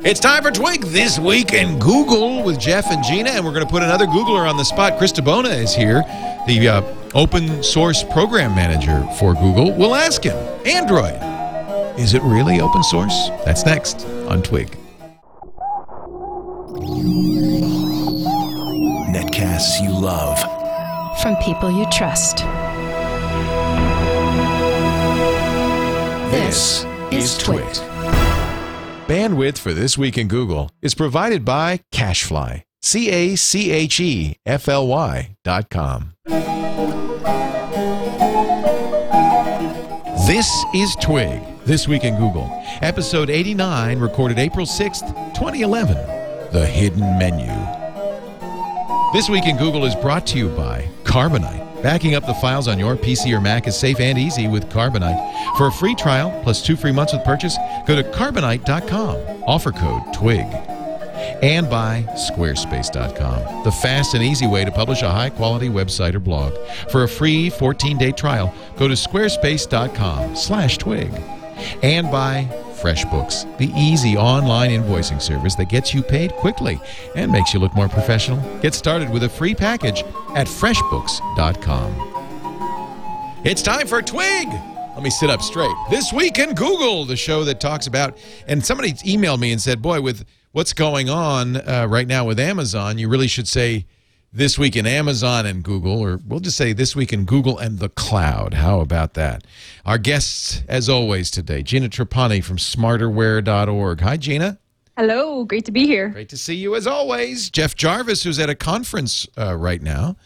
It's time for Twig This Week in Google with Jeff and Gina, and we're going to put another Googler on the spot. Chris DiBona is here, the uh, open source program manager for Google. We'll ask him Android, is it really open source? That's next on Twig. Netcasts you love. from people you trust. This is Twit. Bandwidth for This Week in Google is provided by Cachefly. C A C H E F L Y dot com. This is Twig, This Week in Google, episode 89, recorded April 6th, 2011. The Hidden Menu. This Week in Google is brought to you by Carbonite. Backing up the files on your PC or Mac is safe and easy with Carbonite. For a free trial plus two free months with purchase, go to carbonite.com. Offer code TWIG. And by squarespace.com, the fast and easy way to publish a high quality website or blog. For a free 14 day trial, go to squarespace.com slash twig. And by FreshBooks, the easy online invoicing service that gets you paid quickly and makes you look more professional. Get started with a free package at freshbooks.com. It's time for Twig. Let me sit up straight. This week in Google, the show that talks about, and somebody emailed me and said, "Boy, with what's going on uh, right now with Amazon, you really should say this week in Amazon and Google, or we'll just say this week in Google and the cloud. How about that? Our guests, as always, today, Gina Trapani from smarterware.org. Hi, Gina. Hello, great to be here. Great to see you as always. Jeff Jarvis, who's at a conference uh, right now.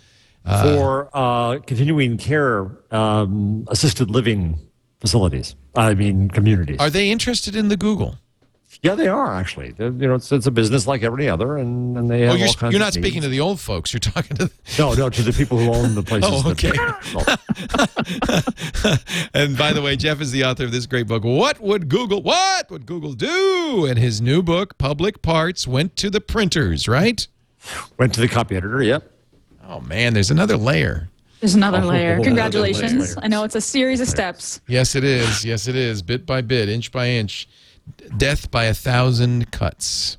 for uh, continuing care um, assisted living facilities. I mean, communities. Are they interested in the Google? Yeah, they are actually. They're, you know, it's, it's a business like every other, and, and they have Oh, you're, all kinds you're of not speaking needs. to the old folks. You're talking to. no, no, to the people who own the places. Oh, that- okay. and by the way, Jeff is the author of this great book. What would Google? What would Google do? And his new book, Public Parts, went to the printers. Right? went to the copy editor. Yep. Oh man, there's another layer. There's another Oh, layer. another Congratulations. layer. I know it's a series of steps. Yes, it is. Yes, it is. Bit by bit, inch by inch. Death by a thousand cuts.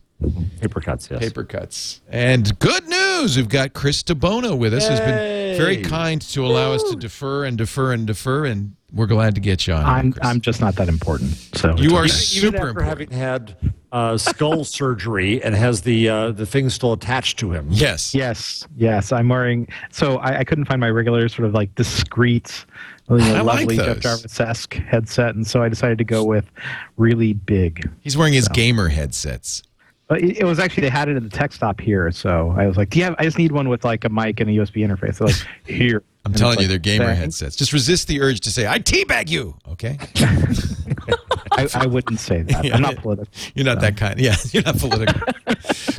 Paper cuts. Yes. paper cuts. And good news, we've got Chris DiBona with us, who's been very kind to allow us to defer and defer and defer, and we're glad to get you on. I'm Chris. I'm just not that important. So you are Even super after important. having had uh, skull surgery and has the uh, the thing still attached to him. Yes. yes, yes, I'm wearing. So I, I couldn't find my regular sort of like discreet, Oh, you know, I like lovely those. Jeff Jarvis-esque headset, and so I decided to go with really big. He's wearing his gamer headsets. But it, it was actually they had it in the tech stop here, so I was like, "Yeah, I just need one with like a mic and a USB interface." They're like, "Here." I'm And telling you, they're gamer "Thanks." headsets. Just resist the urge to say, I teabag you. Okay? I, I wouldn't say that. I'm not political. You're not that kind. Yeah, you're not political.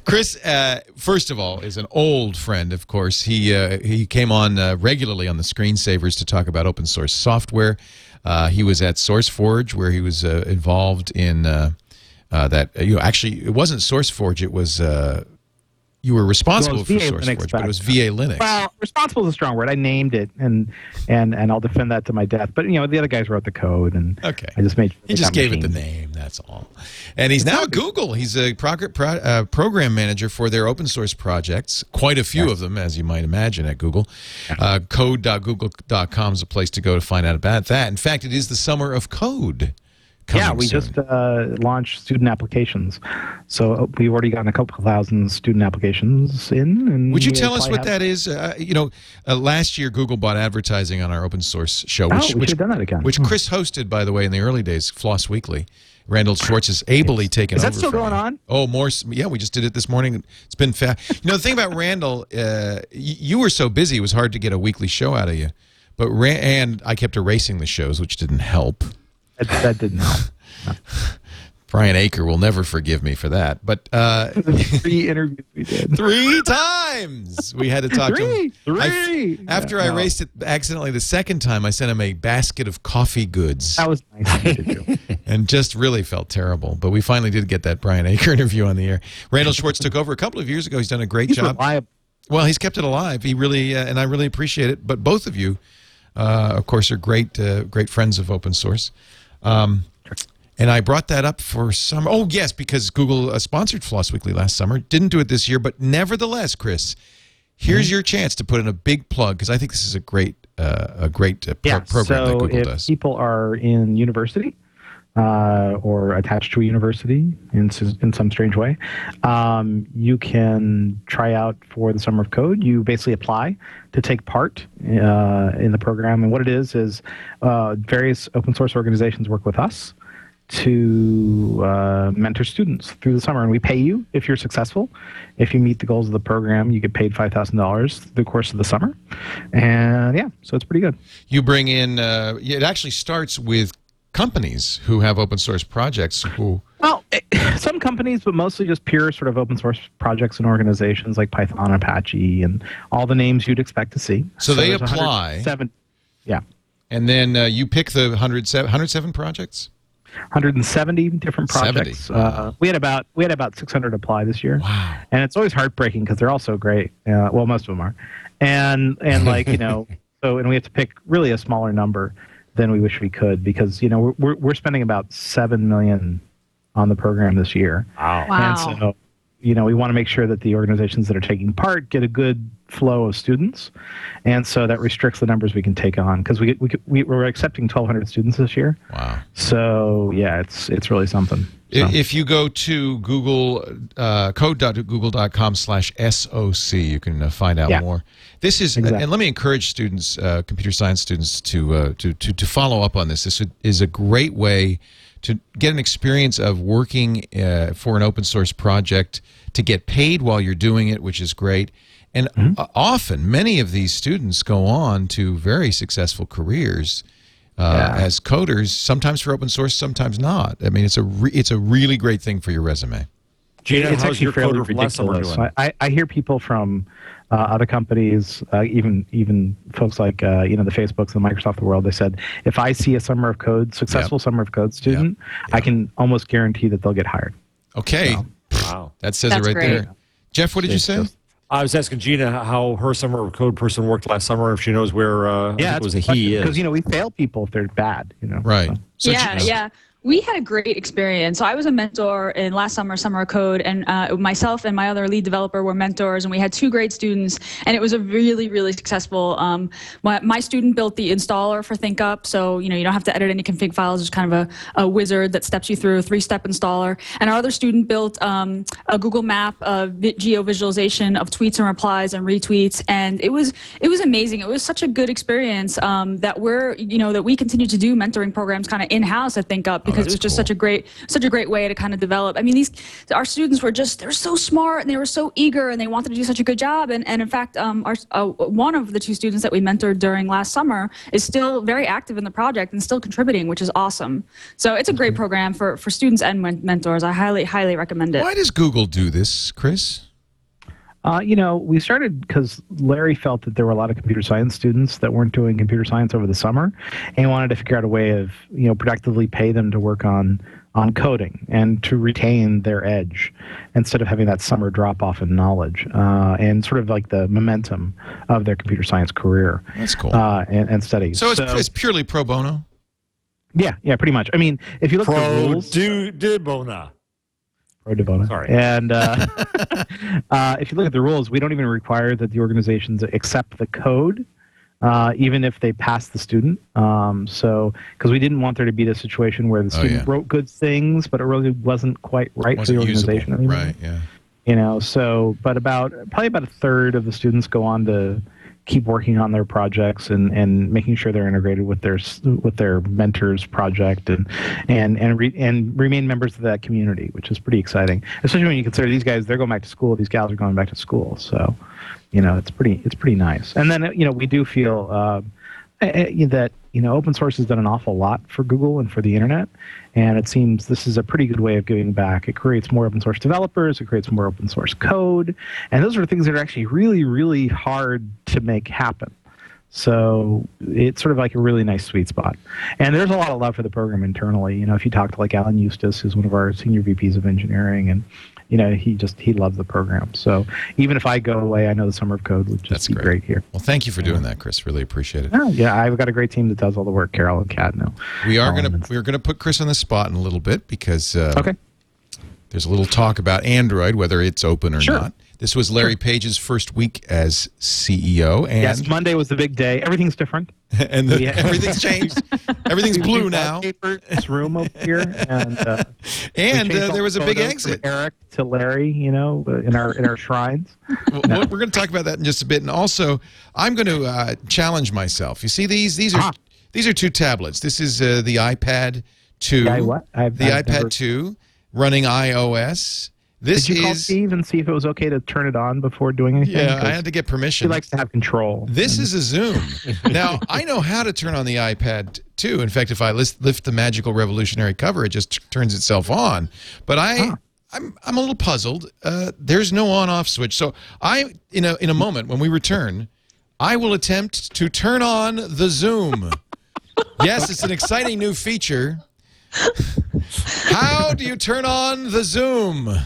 Chris, uh, first of all, is an old friend. Of course, he uh, he came on uh, regularly on the Screensavers to talk about open source software. Uh, he was at SourceForge, where he was uh, involved in uh, uh, that. You know, actually, it wasn't SourceForge. It was uh, you were responsible Well, for VA Linux but it was VA Linux. Well, responsible is a strong word. I named it, and and and I'll defend that to my death. But you know, the other guys wrote the code, and Okay. I just made. sure He just gave it the name. That's all. And he's now at Google. He's a prog- pro- uh, program manager for their open source projects. Quite a few of them, as you might imagine, at Google. Uh, code.google.com is a place to go to find out about that. In fact, it is the summer of code. Yeah, we soon. just uh, launched student applications, so uh, we've already gotten a couple thousand student applications in. And Would you tell us what have- that is? Uh, you know, uh, last year Google bought advertising on our open source show, Oh, which we which, should've done that again. which. Chris hosted, by the way, in the early days, Floss Weekly. Randall Schwartz has ably taken Is that over. still going on? Oh, more. Yeah, we just did it this morning. It's been fast. You know, the thing about Randall, uh, y- you were so busy; it was hard to get a weekly show out of you. But Ra- and I kept erasing the shows, which didn't help. That, that didn't help. Brian Aker will never forgive me for that. But uh, Three interviews we did. three times we had to talk to him. Three, I- after Yeah, I no. erased it accidentally the second time, I sent him a basket of coffee goods. That was nice and just really felt terrible. But we finally did get that Brian Aker interview on the air. Randall Schwartz took over a couple of years ago. He's done a great He's job. reliable. Well, he's kept it alive. He really, uh, and I really appreciate it. But both of you, uh, of course, are great, uh, great friends of open source. Um, And I brought that up for summer. Oh, yes, because Google uh, sponsored Floss Weekly last summer. Didn't do it this year, but nevertheless, Chris, here's your chance to put in a big plug because I think this is a great, uh, a great uh, pro- Yeah. program so that Google if does. people are in university uh, or attached to a university in in some strange way, um, you can try out for the Summer of Code. You basically apply to take part uh, in the program, and what it is is uh, various open source organizations work with us to uh, mentor students through the summer, and we pay you if you're successful. If you meet the goals of the program, you get paid five thousand dollars through the course of the summer, and yeah, so it's pretty good. you bring in, uh, it actually starts with companies who have open source projects who, Well, some companies, but mostly just pure sort of open source projects and organizations like Python, Apache, and all the names you'd expect to see. So they apply. seven yeah, and then uh, you pick the 107, 107 projects? 170 different projects. wow. Uh, we had about we had about 600 apply this year. Wow. and it's always heartbreaking because they're all so great. Uh, well, most of them are, and and like you know, so and we have to pick really a smaller number than we wish we could because you know we're we're, we're spending about seven million on the program this year. Wow. Wow. And so, you know, we want to make sure that the organizations that are taking part get a good flow of students, and so that restricts the numbers we can take on because we, we we we're accepting 1,200 students this year. Wow. So yeah, it's it's really something. So. If you go to Google, uh, code.google.com slash SOC, you can uh, find out Yeah. more. This is, Exactly. and let me encourage students, uh, computer science students, to, uh, to, to, to follow up on this. This is a great way to get an experience of working uh, for an open source project, to get paid while you're doing it, which is great. And Mm-hmm. uh, often, many of these students go on to very successful careers uh, Yeah. as coders, sometimes for open source, sometimes not. I mean, it's a re- it's a really great thing for your resume. Gina, it's how's actually your fairly coder last summer ridiculous. doing? I, I, I hear people from uh, other companies, uh, even even folks like uh, you know the Facebooks and the Microsoft of the world. They said if I see a summer of code successful summer of code student, I can almost guarantee that they'll get hired. Okay, Wow. that says That's it right great. there. Jeff, what did you say? just- I was asking Gina how her summer of code person worked last summer, if she knows where uh, I think it was a he is. because you know we fail people if they're bad. You know, Right. So- So yeah, J- yeah. We had a great experience. So I was a mentor in last summer, Summer of Code, and uh, myself and my other lead developer were mentors, and we had two great students, and it was a really, really successful. Um, my, my student built the installer for ThinkUp, so you know you don't have to edit any config files. It's kind of a, a wizard that steps you through a three-step installer. And our other student built um, a Google Map vi- geo visualization of tweets and replies and retweets, and it was it was amazing. It was such a good experience um, that we're you know that we continue to do mentoring programs kind of in house at ThinkUp because it was just cool. such a great such a great way to kind of develop. I mean, these our students were just they were so smart and they were so eager and they wanted to do such a good job. And and in fact, um, our uh, one of the two students that we mentored during last summer is still very active in the project and still contributing, which is awesome. So it's a great program for for students and mentors. I highly highly recommend it. Why does Google do this, Chris? Uh, you know, we started because Larry felt that there were a lot of computer science students that weren't doing computer science over the summer, and wanted to figure out a way of you know productively pay them to work on on coding and to retain their edge instead of having that summer drop off in knowledge uh, and sort of like the momentum of their computer science career That's cool. uh, and, and studies. so it's, it's purely pro bono. yeah, yeah, pretty much. I mean, if you look at the Pro rules, du de bona. Pro Devona. Sorry. And uh, uh, if you look at the rules, we don't even require that the organizations accept the code, uh, even if they pass the student. Um, so, because we didn't want there to be the situation where the Oh, student yeah. wrote good things, but it really wasn't quite right for the Wasn't usable. organization. anymore. Right, yeah. You know, so but about probably about a third of the students go on to keep working on their projects and, and making sure they're integrated with their with their mentors project and and and, re, and remain members of that community, which is pretty exciting. Especially when you consider these guys they're going back to school, these gals are going back to school, so you know it's pretty it's pretty nice. And then you know we do feel uh, that you know open source has done an awful lot for Google and for the internet, and it seems this is a pretty good way of giving back. It creates more open source developers, it creates more open source code, and those are things that are actually really really hard to make happen. So it's sort of like a really nice sweet spot. And there's a lot of love for the program internally. You know, if you talk to like Alan Eustace, who's one of our senior VPs of engineering, and you know, he just he loves the program. So even if I go away, I know the summer of code would just That's be great. great. here. Well, thank you for doing that, Chris. Really appreciate it. Oh, yeah, I've got a great team that does all the work. Carol and Kat know. We are Um, gonna we're gonna put Chris on the spot in a little bit because uh, Okay. there's a little talk about Android, whether it's open or Sure. not. This was Larry Page's first week as CEO, and Yes, Monday was the big day. Everything's different. and the, Yeah. everything's changed. Everything's blue now. This room over here, and uh, And uh, there was a big exit. From Eric to Larry, you know, in our in our shrines. Well, well, we're going to talk about that in just a bit, and also I'm going to uh, challenge myself. You see these? These are Ah. these are two tablets. This is uh, the iPad two. The i what? I've- the I've iPad never- two running iOS. This Did you call Steve and see if it was okay to turn it on before doing anything? yeah. I had to get permission. He likes to have control. This is a Xoom. now, I know how to turn on the iPad two. In fact, if I list, lift the magical revolutionary cover, it just turns itself on. But I, I'm, I'm a little puzzled. Uh, there's no on-off switch. So I, in a, in a moment when we return, I will attempt to turn on the Xoom. yes, it's an exciting new feature. How do you turn on the Xoom?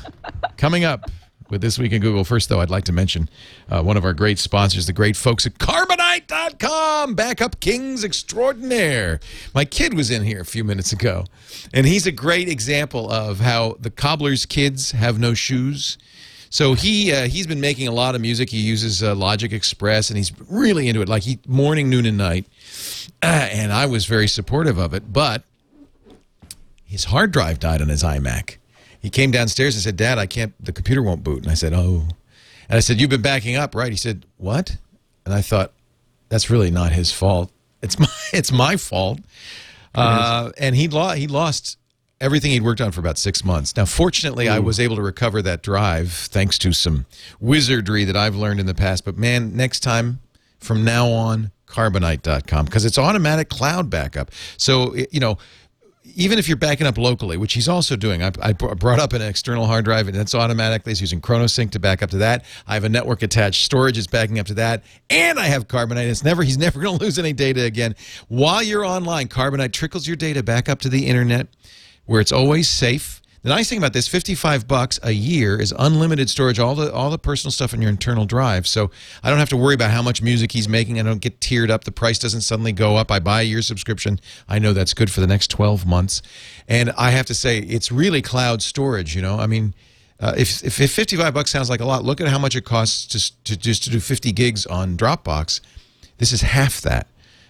Coming up with This Week in Google. First, though, I'd like to mention uh, one of our great sponsors, the great folks at Carbonite.com, backup kings extraordinaire. My kid was in here a few minutes ago, and he's a great example of how the cobbler's kids have no shoes. So he uh, he's been making a lot of music. He uses uh, Logic Express, and he's really into it, like he morning, noon, and night. And I was very supportive of it, but his hard drive died on his iMac. He came downstairs and said, "Dad, I can't. The computer won't boot." And I said, "Oh." And I said, "You've been backing up, right?" He said, "What?" And I thought, "That's really not his fault. It's my it's my fault." Uh, and he lost he lost everything he'd worked on for about six months. Now, fortunately, I was able to recover that drive thanks to some wizardry that I've learned in the past. But man, next time from now on, carbonite.com because it's automatic cloud backup. So you know even if you're backing up locally, which he's also doing, I, I brought up an external hard drive and that's automatically. He's using ChronoSync to back up to that. I have a network attached storage is backing up to that, and I have Carbonite. It's never he's never going to lose any data again. While you're online, Carbonite trickles your data back up to the internet, where it's always safe. The nice thing about this, 55 bucks a year is unlimited storage, all the all the personal stuff in your internal drive. So I don't have to worry about how much music he's making. I don't get tiered up. The price doesn't suddenly go up. I buy a year subscription. I know that's good for the next 12 months. And I have to say, it's really cloud storage, you know? I mean, uh, if, if, if 55 bucks sounds like a lot, look at how much it costs just to, just to do 50 gigs on Dropbox. This is half that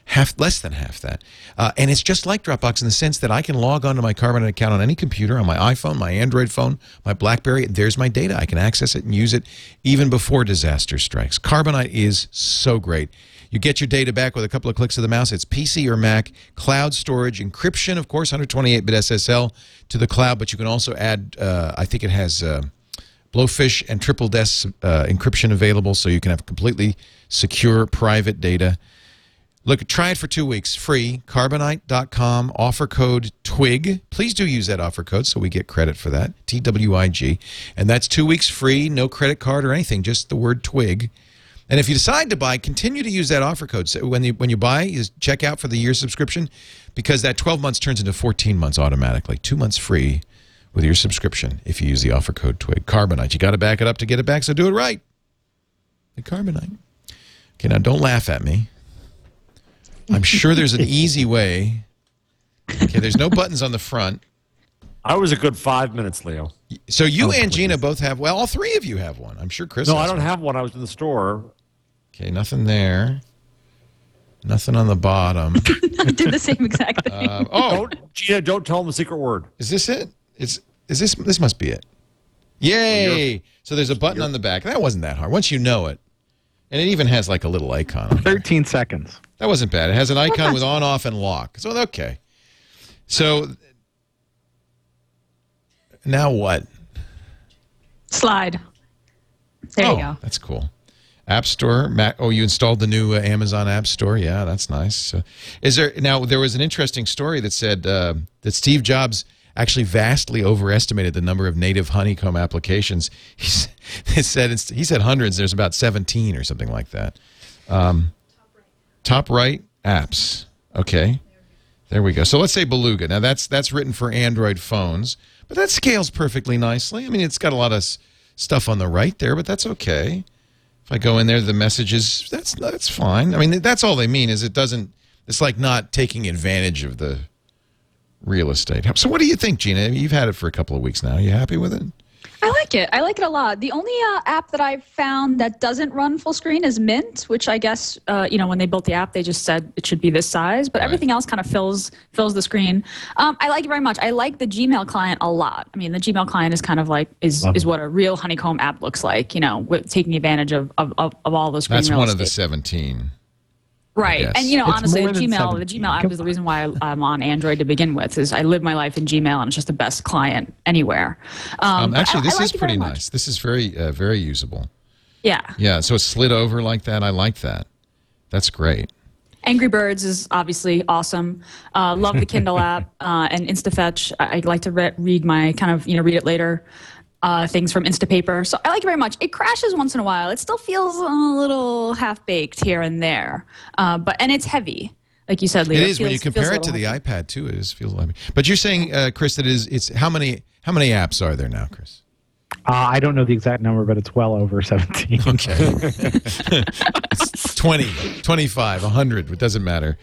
half less than half that. Uh, and it's just like dropbox in the sense that i can log onto my carbonite account on any computer on my iphone my android phone my blackberry. There's my data. I can access it and use it even before disaster strikes. Carbonite is so great. You get your data back with a couple of clicks of the mouse. It's pc or mac cloud storage encryption of course 128-bit ssl to the cloud but you can also add uh, i think it has uh, Blowfish and Triple Des uh, encryption available, so you can have completely secure private data. Look, try it for two weeks, free. Carbonite.com, offer code TWIG. Please do use that offer code so we get credit for that. T W I G. And that's two weeks free, no credit card or anything, just the word TWIG. And if you decide to buy, continue to use that offer code. So when you when you buy, is check out for the year subscription because that 12 months turns into 14 months automatically. Two months free with your subscription if you use the offer code TWIG. Carbonite. You got to back it up to get it back, so do it right. The Carbonite. Okay, now don't laugh at me. I'm sure there's an easy way. Okay, there's no buttons on the front. I was a good five minutes, Leo. So you Oh, and Gina please. both have. Well, all three of you have one. I'm sure Chris. No, has I don't one. have one. I was in the store. Okay, nothing there. Nothing on the bottom. I did the same exact thing. Uh, oh, Don't, Gina, don't tell them the secret word. is this it? It's is this this must be it. Yay! So there's a button on the back. That wasn't that hard. Once you know it, and it even has like a little icon. On it. 13 seconds. That wasn't bad. It has an icon with on, off, and lock. So okay. So now what? Slide. There oh, you go. That's cool. App Store. Mac, oh, you installed the new uh, Amazon App Store. Yeah, that's nice. Is there now? There was an interesting story that said uh, that Steve Jobs actually vastly overestimated the number of native honeycomb applications. He said he said hundreds. There's about 17 or something like that. Um, Top right apps. Okay. There we go. So let's say Beluga. Now that's that's written for Android phones, but that scales perfectly nicely. I mean, it's got a lot of stuff on the right there, but that's okay. If I go in there, the messages that's that's fine. I mean, that's all they mean is it doesn't. It's like not taking advantage of the real estate. So what do you think, Gina? You've had it for a couple of weeks now. you happy with it? I like it. I like it a lot. The only uh, app that I've found that doesn't run full screen is Mint, which I guess uh, you know when they built the app, they just said it should be this size, but Right. everything else kind of fills fills the screen. Um, I like it very much. I like the Gmail client a lot. I mean, the Gmail client is kind of like is is what a real Honeycomb app looks like. You know, with taking advantage of of, of, of all those screen That's one of the seventeen. Right. guess. And you know, It's honestly, the Gmail, the Gmail app is the reason why I- I'm on Android to begin with. Is I live my life in Gmail, and it's just the best client anywhere. Um, Um, actually, I- I this like is it pretty nice. This is very uh, very usable. Yeah. Yeah, so it's slid over like that. I like that. That's great. Angry Birds is obviously awesome. Uh, love the Kindle app uh, and InstaFetch. I, I like to re- read my kind of you know read it later uh, things from Instapaper. So I like it very much. It crashes once in a while. It still feels a little half baked here and there, uh, but and it's heavy, like you said, Leo. It is when you feels- feels compare it to the heavy. iPad two. It is feels like. But you're saying, uh, Chris, that it is it's how many how many apps are there now, Chris? Uh, I don't know the exact number, but it's well over 17. Okay. it's 20, 25, 100. It doesn't matter.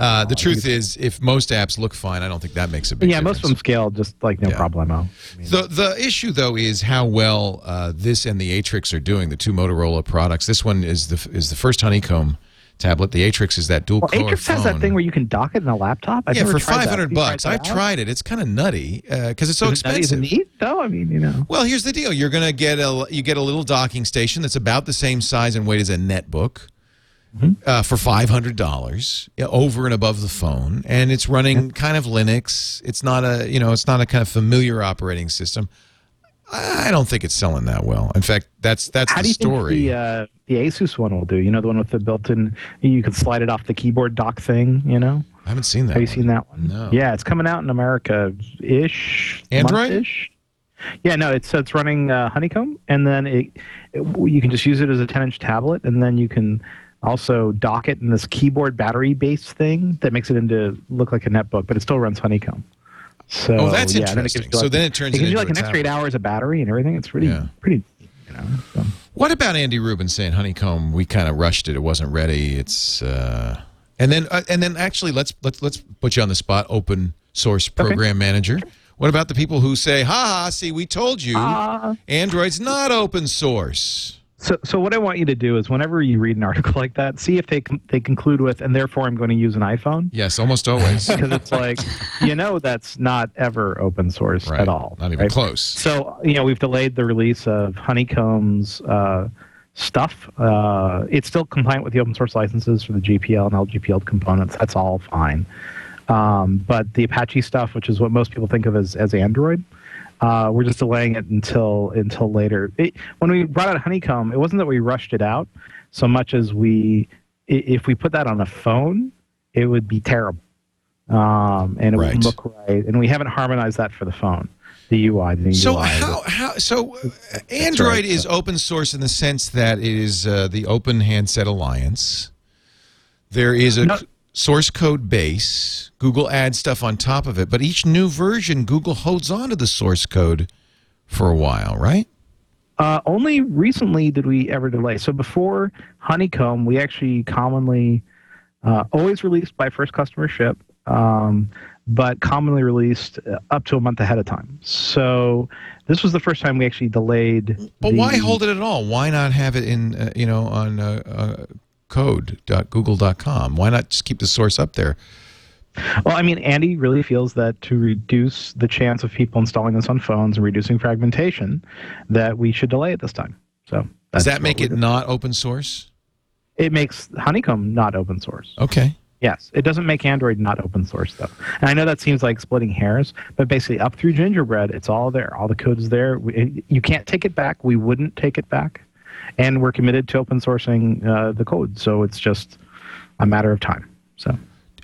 Uh, the truth is, if most apps look fine, I don't think that makes a big yeah, difference. most of them scale just like no Yeah. problemo. The the issue though is how well uh, this and the Atrix are doing. The two Motorola products. This one is the is the first honeycomb tablet. The Atrix is that dual Well, core Atrix has that thing where you can dock it in a laptop. I've yeah, for five hundred bucks. I've tried it. It's kind of nutty because it's so Is it nutty? Is expensive. it neat though? I mean, you know. Well, here's the deal. You're gonna get a you get a little docking station that's about the same size and weight as a netbook. Mm-hmm. Uh, for five hundred dollars, over and above the phone, and it's running kind of Linux. It's not a you know it's not a kind of familiar operating system. I I don't think it's selling that well. In fact, that's that's How the do you story. think the uh, the Asus one will do? You know, the one with the built-in, you can slide it off the keyboard dock thing. You know, I haven't seen that. have you one. seen that one? No. Yeah, it's coming out in America ish. Android? Ish. Yeah, no, it's it's running uh, Honeycomb, and then it, it you can just use it as a 10-inch tablet, and then you can also dock it in this keyboard battery-based thing that makes it into look like a netbook, but it still runs Honeycomb. So Oh, that's yeah, and then interesting. you, So like, then it turns it gives you like an extra eight hours of battery and everything. It's pretty Yeah. pretty, you know. So. What about Andy Rubin saying honeycomb? We kind of rushed it. It wasn't ready. It's uh, and then uh, and then actually let's let's let's put you on the spot. Open source program manager. What about the people who say, "Ha ha! See, we told you, Uh, Android's not open source." So, so what I want you to do is, whenever you read an article like that, see if they they conclude with, and therefore I'm going to use an iPhone, Yes, almost always. because it's like, you know, that's not ever open source right. at all. Not even right? close. So, you know, we've delayed the release of Honeycomb's uh, stuff. Uh, it's still compliant with the open source licenses for the GPL and LGPL components. That's all fine. Um, but the Apache stuff, which is what most people think of as, as Android, uh, we're just delaying it until until later. It, when we brought out Honeycomb, it wasn't that we rushed it out so much as we, if we put that on a phone, it would be terrible, um, and it Right. wouldn't look right. And we haven't harmonized that for the phone, the UI, the So UI. how how so uh, Android is open source in the sense that it is uh, the Open Handset Alliance. There is a No. Source code base. Google adds stuff on top of it, but each new version, Google holds on to the source code for a while, right? Uh, only recently did we ever delay. So before Honeycomb, we actually commonly uh, always released by first customer ship, um, but commonly released uh, up to a month ahead of time. So this was the first time we actually delayed. But the- why hold it at all? Why not have it in uh, you know on uh, uh, code.google.com? Why not just keep the source up there? Well, I mean, Andy really feels that to reduce the chance of people installing this on phones and reducing fragmentation, that we should delay it this time. So Does that make it not open source? It makes Honeycomb not open source. Okay. Yes, it doesn't make Android not open source though. And I know that seems like splitting hairs, but basically up through Gingerbread, it's all there. All the code is there. We, you can't take it back. We wouldn't take it back, and we're committed to open sourcing uh, the code. So it's just a matter of time. So.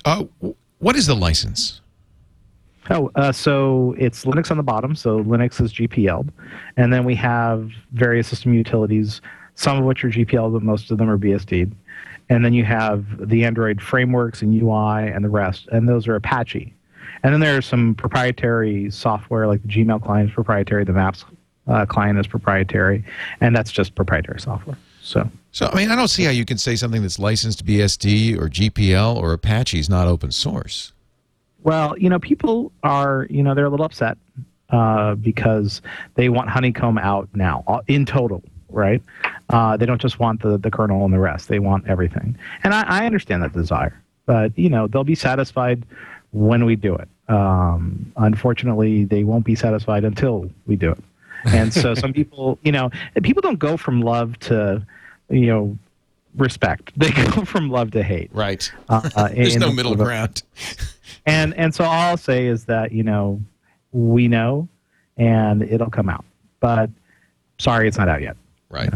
Uh, what is the license? Oh, uh, so it's Linux on the bottom. So Linux is GPL'd. And then we have various system utilities, some of which are GPL, but most of them are BSD'd. and then you have the Android frameworks and UI and the rest, and those are Apache. And then there's some proprietary software, like the Gmail client is proprietary, the Maps uh, client is proprietary, and that's just proprietary software. So, So, I mean, I don't see how you can say something that's licensed BSD or GPL or Apache is not open source. well, you know, people are, you know, they're a little upset uh, because they want Honeycomb out now, uh, in total, right? Uh, they don't just want the, the kernel and the rest; they want everything. And I, I understand that desire, but you know, they'll be satisfied when we do it. Um, unfortunately, they won't be satisfied until we do it. And so, some people, you know, people don't go from love to, you know, respect. They go from love to hate. Right. Uh, uh, There's no middle ground. and and so all I'll say is that you know we know, and it'll come out. But sorry, it's not out yet. Right.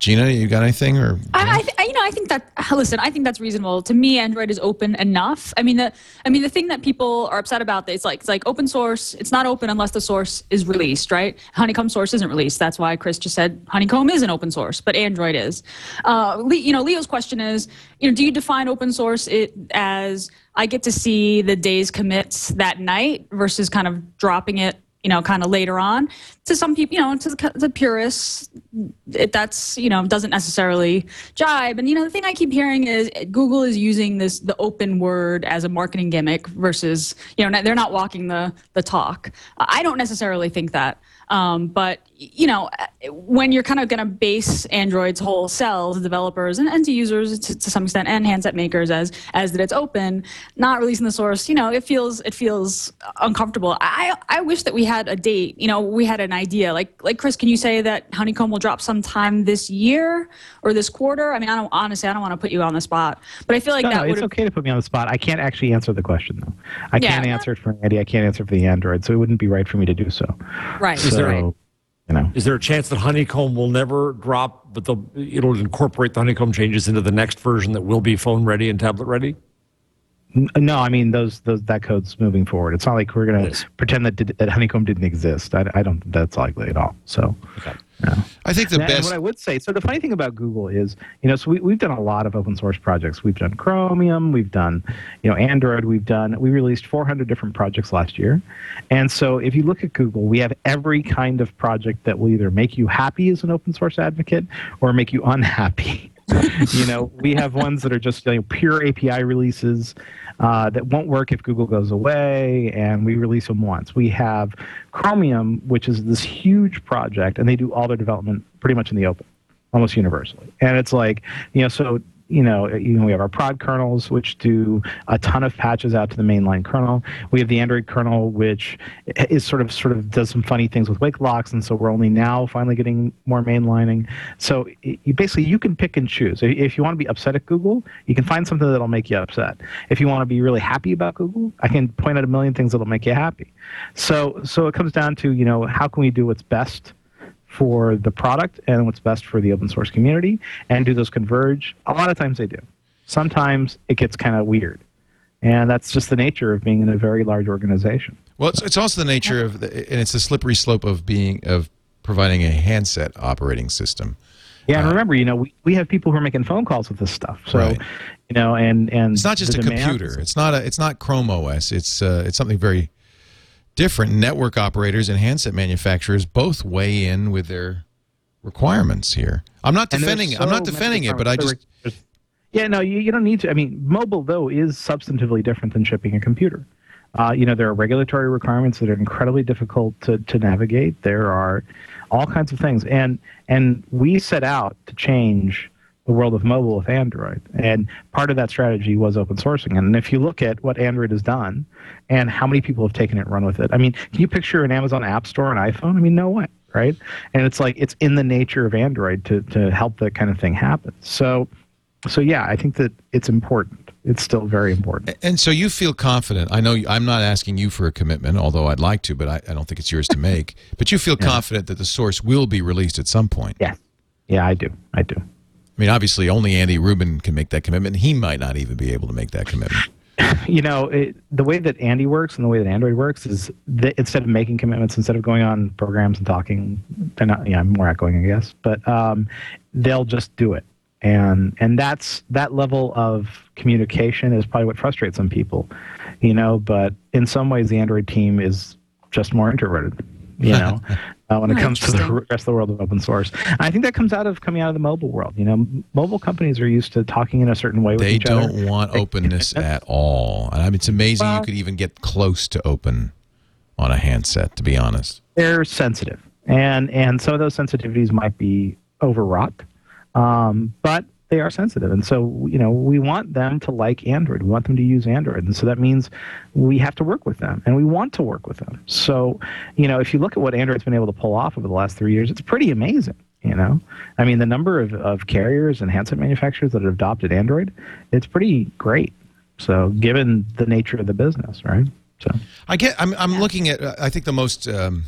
Gina, you got anything or I, I, th- I- you know, I think that. Listen, I think that's reasonable. To me, Android is open enough. I mean, the, I mean, the thing that people are upset about is like, it's like open source. It's not open unless the source is released, right? Honeycomb source isn't released. That's why Chris just said Honeycomb isn't open source, but Android is. Uh, Le- you know, Leo's question is, you know, do you define open source it as I get to see the day's commits that night versus kind of dropping it you know, kind of later on. To some people, you know, to the, the purists, it, that's you know doesn't necessarily jibe. And you know, the thing I keep hearing is Google is using this the open word as a marketing gimmick versus you know they're not walking the the talk. I don't necessarily think that. Um, but you know, when you're kind of going to base Android's whole sell to developers and, to users to, to some extent, and handset makers as as that it's open, not releasing the source, you know, it feels it feels uncomfortable. I I wish that we had a date. You know, we had an idea. Like like Chris, can you say that Honeycomb will drop sometime this year or this quarter? I mean, I don't honestly, I don't want to put you on the spot, but I feel like no, that no, it's okay to put me on the spot. I can't actually answer the question though. I Yeah. can't answer it for Andy. I can't answer for the Android, so it wouldn't be right for me to do so. right. Is there- you know, Is there a chance that Honeycomb will never drop, but it'll incorporate the Honeycomb changes into the next version that will be phone ready and tablet ready? No, I mean those those that code's moving forward. It's not like we're gonna pretend that that Honeycomb didn't exist. I, I don't think that's likely at all. So. No. I think the And best what I would say, so the funny thing about Google is, you know, so we, we've done a lot of open source projects. We've done Chromium, we've done, you know, Android, we've done, we released 400 different projects last year. And so if you look at Google, we have every kind of project that will either make you happy as an open source advocate or make you unhappy. you know, we have ones that are just you know, pure API releases uh, that won't work if Google goes away, and we release them once. We have Chromium, which is this huge project, and they do all their development pretty much in the open, almost universally. And it's like, you know, so you know, know, we have our prod kernels, which do a ton of patches out to the mainline kernel. We have the Android kernel, which is sort of sort of does some funny things with wake locks, and so we're only now finally getting more mainlining. So you basically you can pick and choose. If- If you want to be upset at Google, you can find something that'll make you upset. If you want to be really happy about Google, I can point out a million things that'll make you happy. So so it comes down to you know how can we do what's best for the product and what's best for the open source community and do those converge a lot of times they do sometimes it gets kind of weird and that's just the nature of being in a very large organization Well, it's, it's also the nature of, the, and it's the slippery slope of being of providing a handset operating system. yeah and remember you know we, we have people who are making phone calls with this stuff so Right. you know and and It's not just a computer. It's not a. It's not Chrome OS. It's uh, it's something very different. Network operators and handset manufacturers both weigh in with their requirements here. I'm not defending. I'm not defending it, but I just. Yeah, no, you, you don't need to. I mean, mobile though is substantively different than shipping a computer. Uh, you know, there are regulatory requirements that are incredibly difficult to, to navigate. There are all kinds of things, and and we set out to change the world of mobile with Android, and part of that strategy was open sourcing. And if you look at what Android has done, and how many people have taken it and run with it, I mean, can you picture an Amazon App Store on iPhone? I mean, no way, right? And it's like it's in the nature of Android to to help that kind of thing happen. So so yeah, I think that it's important. It's still very important. And so you feel confident. I know you, I'm not asking you for a commitment, although I'd like to, but I, I don't think it's yours to make. But you feel confident that the source will be released at some point. Yeah, yeah, I do. I do. I mean, obviously, only Andy Rubin can make that commitment. He might not even be able to make that commitment. you know, it, the way that Andy works and the way that Android works is that instead of making commitments, instead of going on programs and talking, they're not, yeah, I'm more outgoing, I guess, but um, they'll just do it. And and that's that level of communication is probably what frustrates some people, you know. But in some ways, the Android team is just more introverted, you know, uh, when it Oh, comes to the rest of the world of open source. I think that comes out of coming out of the mobile world. You know, mobile companies are used to talking in a certain way with They each other. They don't want openness at all. I mean, it's amazing you could even get close to open on a handset, to be honest. they're sensitive, and and some of those sensitivities might be overwrought, um, but they are sensitive, and so you know we want them to like Android. We want them to use Android, and so that means we have to work with them, and we want to work with them. So you know, if you look at what Android's been able to pull off over the last three years, it's pretty amazing. You know, I mean, the number of, of carriers and handset manufacturers that have adopted Android, it's pretty great. So, given the nature of the business, right? So. I get. I'm. I'm looking at. uh, I think the most um,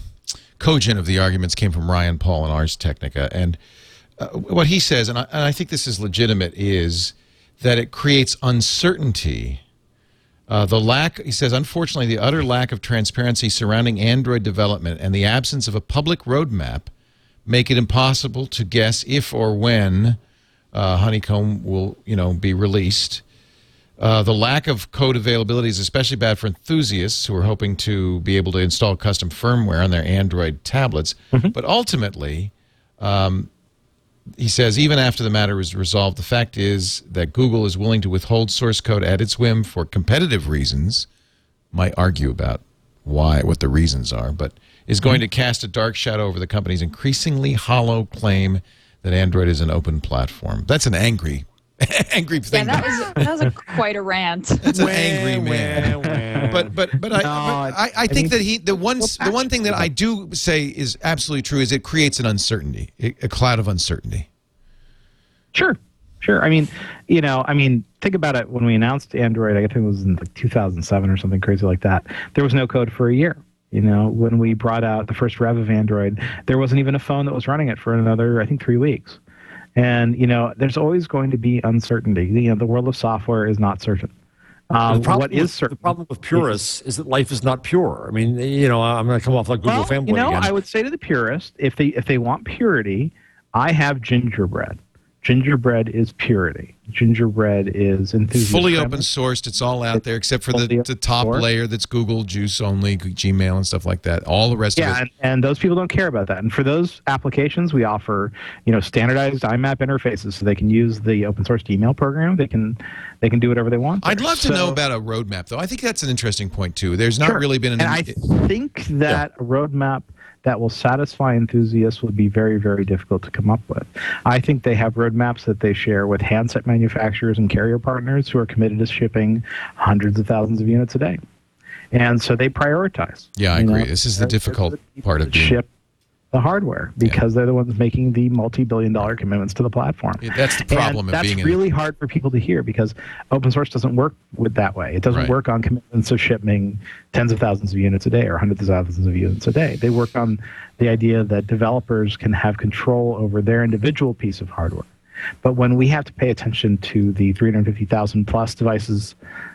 cogent of the arguments came from Ryan Paul and Ars Technica, and uh, what he says, and I, and I think this is legitimate, is that it creates uncertainty. Uh, the lack, he says, unfortunately, the utter lack of transparency surrounding Android development and the absence of a public roadmap make it impossible to guess if or when uh, Honeycomb will, you know, be released. Uh, the lack of code availability is especially bad for enthusiasts who are hoping to be able to install custom firmware on their Android tablets. But ultimately, um, he says, even after the matter is resolved, the fact is that Google is willing to withhold source code at its whim for competitive reasons. Might argue about why, what the reasons are, but is going to cast a dark shadow over the company's increasingly hollow claim that Android is an open platform. That's an angry, angry Yeah, thing. that was that was a, quite a rant. That's an angry man. But but but I No, but I, I I think think- that he the one the one thing that I do say is absolutely true is it creates an uncertainty, a a cloud of uncertainty. Sure, sure. I mean, you know, I mean, think about it. When we announced Android, I think it was in like 2007 or something crazy like that. There was no code for a year. You know, when we brought out the first rev of Android, there wasn't even a phone that was running it for another, I think, three weeks. And you know, there's always going to be uncertainty. You know, the world of software is not certain. Um, the problem what with, is certain? The problem with purists is that life is not pure. I mean, you know, I'm going to come off like Google well, fanboy you know, again. I would say to the purist, if they if they want purity, I have gingerbread. Gingerbread is purity. Gingerbread is enthusiasm. Fully open sourced, it's all out there except for the, the top source. layer that's Google Juice only, Gmail and stuff like that. All the rest Yeah, of it. and, and those people don't care about that. And for those applications, we offer you know standardized IMAP interfaces, so they can use the open source email program. They can they can do whatever they want. I'd love to know about a roadmap, though. I think that's an interesting point too. There's not Sure. really been an. And I think that a roadmap that will satisfy enthusiasts would be very, very difficult to come up with. I think they have roadmaps that they share with handset manufacturers and carrier partners who are committed to shipping hundreds of thousands of units a day. And so they prioritize. Yeah, I agree. know? This is the difficult part of being- ship the hardware because they're the ones making the multi-billion dollar commitments to the platform. Yeah, that's the problem that's being in- really hard for people to hear because open source doesn't work with that way. It doesn't Right. work on commitments of shipping tens of thousands of units a day or hundreds of thousands of units a day. They work on the idea that developers can have control over their individual piece of hardware. But when we have to pay attention to the 350,000 plus devices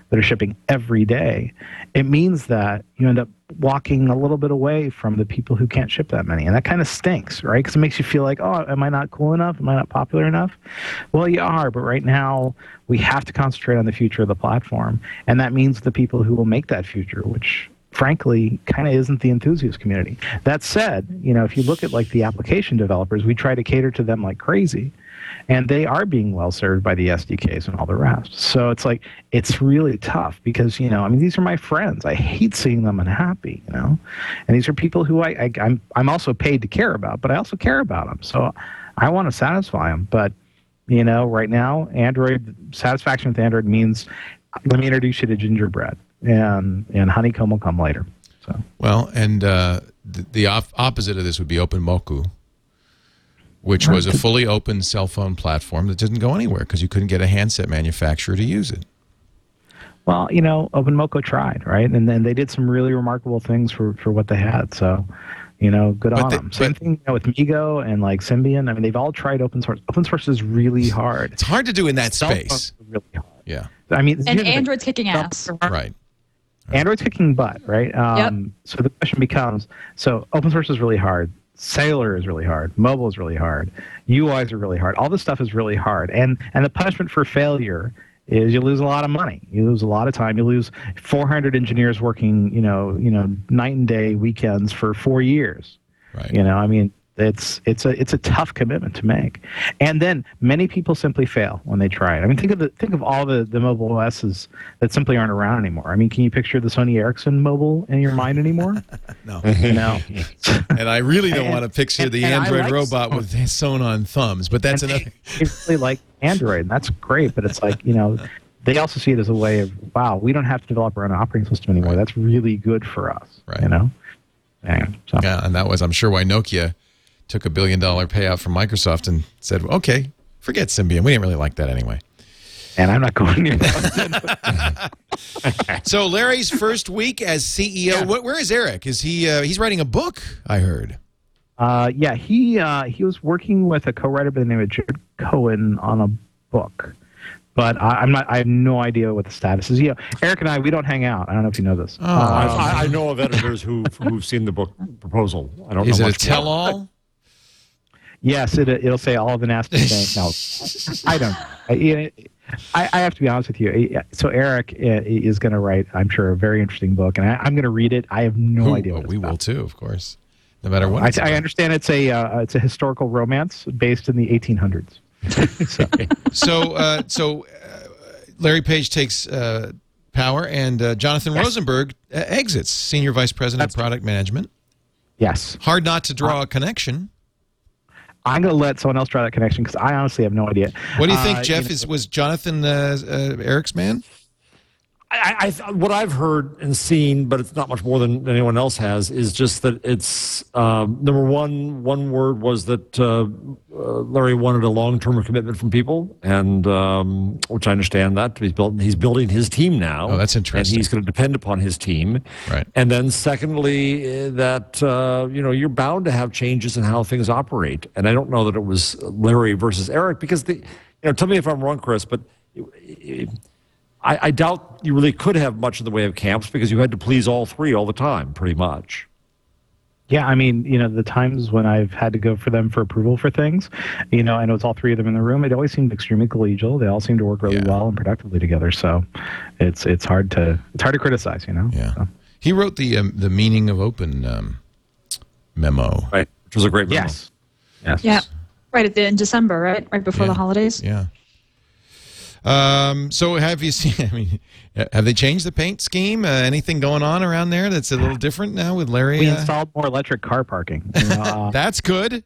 that are shipping every day, it means that you end up walking a little bit away from the people who can't ship that many. And that kind of stinks, right? Because it makes you feel like, oh, am I not cool enough? Am I not popular enough? Well, you are, but right now we have to concentrate on the future of the platform. And that means the people who will make that future, which frankly kind of isn't the enthusiast community. That said, you know, if you look at like the application developers, we try to cater to them like crazy and they are being well served by the SDKs and all the rest. So it's like it's really tough because you know I mean these are my friends. I hate seeing them unhappy, you know, and these are people who I, I I'm I'm also paid to care about, but I also care about them. So I want to satisfy them, but you know right now Android satisfaction with Android means let me introduce you to gingerbread and and honeycomb will come later. So Well, and uh, the, the op- opposite of this would be OpenMoko, which was a fully open cell phone platform that didn't go anywhere because you couldn't get a handset manufacturer to use it. Well, you know, OpenMoko tried, right? And then they did some really remarkable things for, for what they had. So, You know, good But on the- them. Same but- thing you know, with MeeGo and like Symbian. I mean, they've all tried open source. Open source is really hard. It's hard to do in that Cell space. really hard. Yeah, I mean, And here's the. Android's kicking ass. phones right. Android's kicking butt, right? Um, So the question becomes: so open source is really hard. Cellular is really hard. Mobile is really hard. UIs are really hard. All this stuff is really hard. And and the punishment for failure is you lose a lot of money. You lose a lot of time. You lose 400 engineers working, you know, you know, night and day weekends for four years. Right. You know, I mean, it's it's a it's a tough commitment to make, and then many people simply fail when they try it. I mean, think of the think of all the the mobile OSs that simply aren't around anymore. I mean, can you picture the Sony Ericsson mobile in your mind anymore? No. no. And I really don't And- want to picture and- the and Android like robot with sewn on thumbs, but that's And another. They really like Android, and that's great. But it's like you know, they also see it as a way of wow, we don't have to develop our own operating system anymore. Right. That's really good for us. Right. You know. Yeah. So. Yeah, and that was, I'm sure, why Nokia took a billion dollar payout from Microsoft and said, okay, forget Symbian. We didn't really like that anyway. And I'm not going near that. So Larry's first week as CEO. Wh- where is Eric? Is he? Uh, he's writing a book. I heard. Uh, yeah, he uh, he was working with a co-writer by the name of Jared Cohen on a book, but I, I'm not. I have no idea what the status is. You know, Eric and I, we don't hang out. I don't know if you know this. Oh. I, I know of editors who who've seen the book proposal. I don't Is know it a much more. tell-all? Yes, it, it'll say all the nasty things. No, I don't. I, I, I have to be honest with you. So Eric uh, is going to write, I'm sure, a very interesting book, and I, I'm going to read it. I have no idea. oh, What we about. will too, of course. No matter what. I, I understand it's a uh, it's a historical romance based in the 1800s. so, so uh, so uh, Larry Page takes uh, power, and uh, Jonathan Rosenberg uh, exits, senior vice president of product management. yes. Hard not to draw a connection. I'm going to let someone else draw that connection because I honestly have no idea. What do you think, Uh, Jeff? know, is was Jonathan uh, uh, Eric's man? I, I, what I've heard and seen, but it's not much more than anyone else has, is just that it's um, number one. One word was that uh, uh, Larry wanted a long-term commitment from people, and um, which I understand that he's built. He's building his team now. Oh, that's interesting. And he's going to depend upon his team. Right. And then secondly, uh, that uh, you know you're bound to have changes in how things operate. And I don't know that it was Larry versus Eric because the you know tell me if I'm wrong, Chris, but. I, I doubt you really could have much in the way of camps because you had to please all three all the time, pretty much. Yeah, I mean, you know, the times when I've had to go for them for approval for things, you know, I know it's all three of them in the room. It always seemed extremely collegial. They all seem to work really Yeah. well and productively together. So, it's it's hard to it's hard to criticize. You know. Yeah. So, He wrote the um, the meaning of open um, memo. Right. Which was a great memo. yes. Yes. Yeah. Right at the in December, right? Right before Yeah. the holidays. Yeah. Um, so have you seen? I mean, have they changed the paint scheme? Uh, anything going on around there that's a little different now with Larry? We uh, installed more electric car parking. Uh, that's good.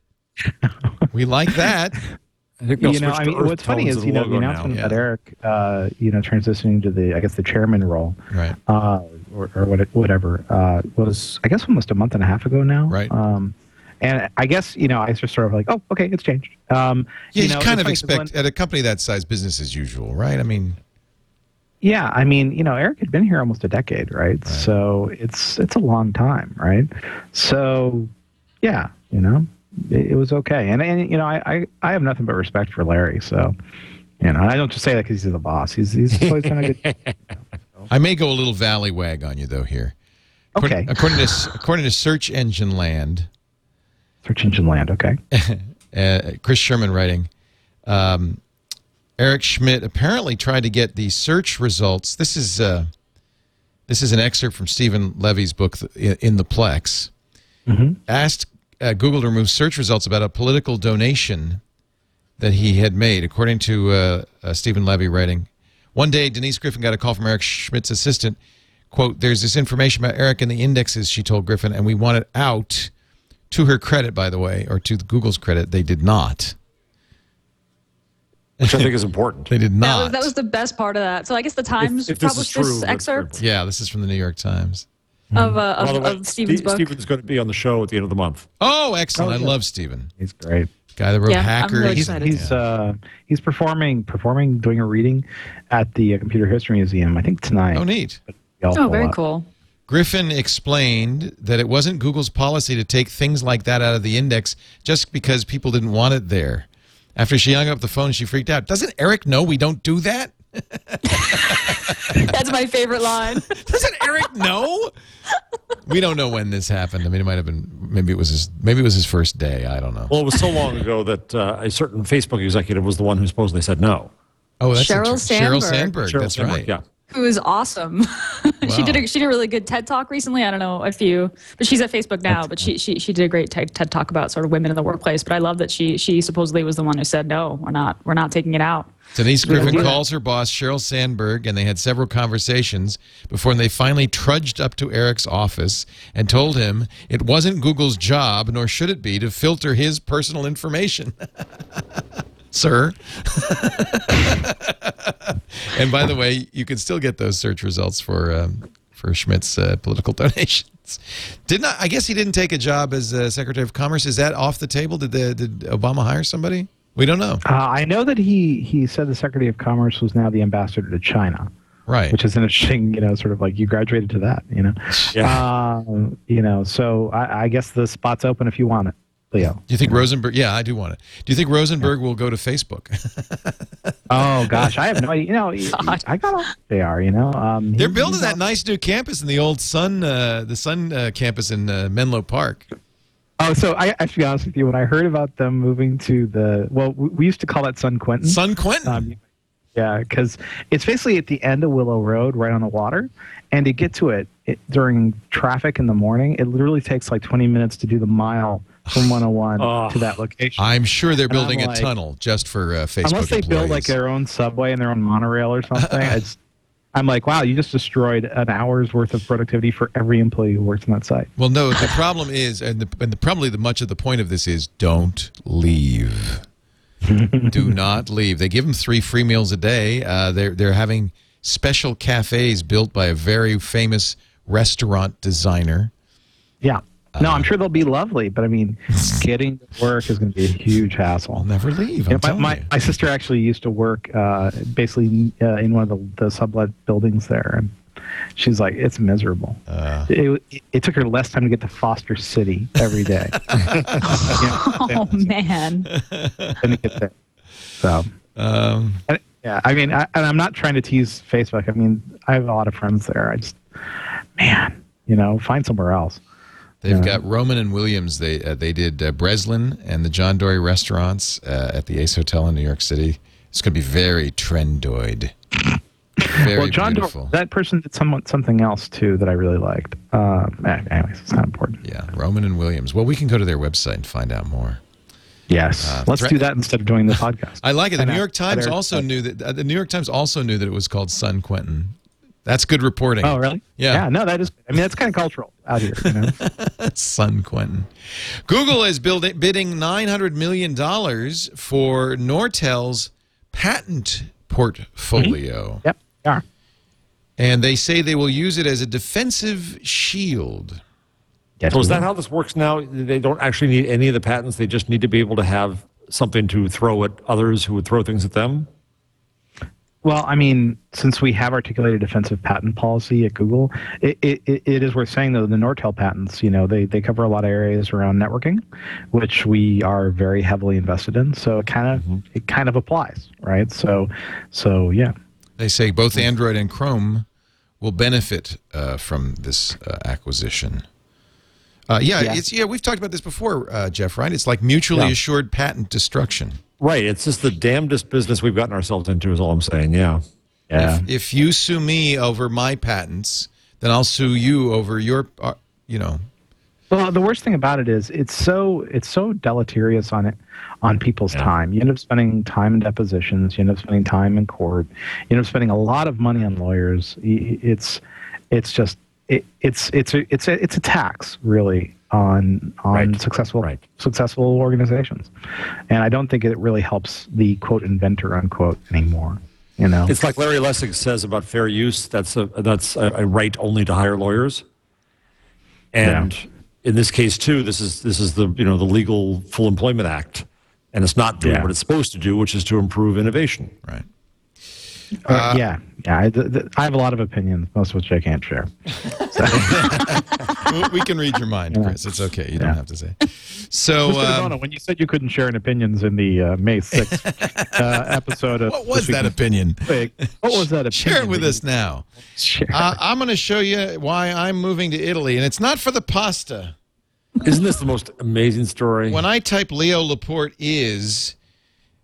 we like that. I think they'll you know, I mean, what's funny is you know the logo now. announcement yeah. about Eric, uh, you know, transitioning to the I guess the chairman role, Right. uh, or, or what, whatever, uh, was I guess almost a month and a half ago now. Right. Um, and I guess you know I just sort of like, oh, okay, it's changed. Um, Yeah, you, know, kind of expect when- at a company that size, business as usual, right? I mean, yeah, I mean, you know, Eric had been here almost a decade, right? So it's it's a long time, right? So yeah, you know, it, it was okay, and and you know, I, I I have nothing but respect for Larry. So you know, I don't just say that because he's the boss. He's he's always done a good. I may go a little Valleywag on you though here. Okay. According to according to Search Engine Land, Search engine land. Okay. uh, Chris Sherman writing, um, Eric Schmidt apparently tried to get the search results. This is uh, this is an excerpt from Steven Levy's book in, the Plex. Asked uh, Google to remove search results about a political donation that he had made, according to uh, uh, Steven Levy writing. One day, Denise Griffin got a call from Eric Schmidt's assistant. "Quote: There's this information about Eric in the indexes," she told Griffin, "and we want it out." To her credit, by the way, or to Google's credit, they did not. which I think is important. They did That not. was, that was the best part of that. So I guess the Times if this is published true, this that's excerpt yeah, this is from the New York Times. of, uh, By of, way, of Steven's Steve- book. Steven's going to be on the show at the end of the month. Oh, excellent! Oh, I love Steven. He's great. Guy that wrote Yeah, I'm really He's excited. he's uh he's performing performing doing a reading at the uh, Computer History Museum. I think tonight. oh, neat. Oh, very cool. Griffin explained that it wasn't Google's policy to take things like that out of the index just because people didn't want it there. After she hung up the phone, she freaked out. Doesn't Eric know we don't do that? That's my favorite line. Doesn't Eric know? we don't know when this happened. I mean, it might have been maybe it was his maybe it was his first day. I don't know. Well, it was so long ago that uh, a certain Facebook executive was the one who supposedly said no. Oh, that's Sheryl inter- Sheryl Sandberg. Sandberg. Sheryl that's Sandberg, right. Yeah. Who is awesome. she did a, she did a really good TED talk recently. I don't know if you, but she's at Facebook now. But she she she did a great TED, TED talk about sort of women in the workplace. But I love that she she supposedly was the one who said no, we're not we're not taking it out. Denise Griffin do calls her boss, Sheryl Sandberg, and they had several conversations before they finally trudged up to Eric's office and told him it wasn't Google's job, nor should it be, to filter his personal information. Sir. and by the way, you can still get those search results for um, for Schmidt's uh, political donations. Did not I guess he didn't take a job as uh, Secretary of Commerce. Is that off the table? Did the, did Obama hire somebody? We don't know. Uh, I know that he he said the Secretary of Commerce was now the ambassador to China, Right. which is an interesting, you know, sort of like you graduated to that, you know. Yeah. Um, you know, so I, I guess the spot's open if you want it, Leo. Do you think Rosenberg? Yeah, I do want it. Do you think Rosenberg will go to Facebook? Oh gosh, I have no idea. You know, I got all they are. You know, um, They're he- building that all- nice new campus in the old Sun, uh, the Sun uh, campus in uh, Menlo Park. Oh, so I, I have to be honest with you. When I heard about them moving to the well, we, we used to call that Sun Quentin. Sun Quentin. Um, yeah, because it's basically at the end of Willow Road, right on the water, and to get to it, it during traffic in the morning, it literally takes like 20 minutes to do the mile from 101 Oh. to that location. I'm sure they're And I'm building a like- tunnel just for uh, Facebook Unless they employees. build like their own subway and their own monorail or something, it's. I'm like, wow, you just destroyed an hour's worth of productivity for every employee who works on that site. well, no, the problem is, and, the, and the, probably the much of the point of this is, don't leave. Do not leave. They give them three free meals a day. Uh, they're they're having special cafes built by a very famous restaurant designer. Yeah. No. I'm sure they'll be lovely, but I mean, getting to work is going to be a huge hassle. I'll never leave. I'm my, my, you. my sister actually used to work uh, basically uh, in one of the, the sublet buildings there, and she's like, it's miserable. Uh. it, it, it took her less time to get to Foster City every day Oh man. than to get there. So, Um, and, yeah, I mean, I, and I'm not trying to tease Facebook. I mean, I have a lot of friends there. I just, man, you know, find somewhere else. They've Yeah. got Roman and Williams. They uh, they did uh, Breslin and the John Dory restaurants uh, at the Ace Hotel in New York City. It's going to be very trendoid. Very well, John, beautiful. that person did somewhat something else too that I really liked. Uh, anyways, it's not important. yeah, Roman and Williams. Well, we can go to their website and find out more. Yes, let's thre- do that instead of doing the podcast. I like it. The And New York Times also knew that. Uh, the New York Times also knew that it was called Sun Quentin. That's good reporting. Oh, really? Yeah. Yeah. No, that is. I mean, that's kind of cultural out here. You know? Sun Quentin. Google is building, bidding $900 million for Nortel's patent portfolio. Mm-hmm. yep. Yeah. And they say they will use it as a defensive shield. Yes, So is that how this works now? They don't actually need any of the patents. They just need to be able to have something to throw at others who would throw things at them. Well, I mean, since we have articulated defensive patent policy at Google, it, it, it it is worth saying though the Nortel patents, you know, they, they cover a lot of areas around networking, which we are very heavily invested in. So it kind of it kind of applies, right? So, so yeah. They say both Android and Chrome will benefit uh, from this uh, acquisition. Uh, yeah, Yeah. it's yeah. We've talked about this before, uh, Jeff. Right? It's like mutually Yeah. assured patent destruction. Right. It's just the damnedest business we've gotten ourselves into, is all I'm saying. Yeah. Yeah. If, if you sue me over my patents, then I'll sue you over your. Uh, you know, Well, the worst thing about it is it's so it's so deleterious on it on people's time. You end up spending time in depositions. You end up spending time in court. You end up spending a lot of money on lawyers. It's it's just it, it's it's a, it's a, it's a tax really on on Right. successful Right. successful organizations, and I don't think it really helps the quote inventor unquote anymore. You know, It's like Larry Lessig says about fair use. That's a that's a, a right only to hire lawyers. And in this case too, this is this is the you know the legal Full Employment Act, and it's not doing Yeah. what it's supposed to do, which is to improve innovation. right? Uh, yeah, yeah. I, th- th- I have a lot of opinions, most of which I can't share. We- we can read your mind, Chris. It's okay. You don't have to say. So, um, when you said you couldn't share an opinions in the uh, May 6th uh, episode of what was that opinion? Twig, what was that opinion? Share it with us now. you- Share. Uh, I'm going to show you why I'm moving to Italy, and it's not for the pasta. Isn't this the most amazing story? When I type Leo Laporte is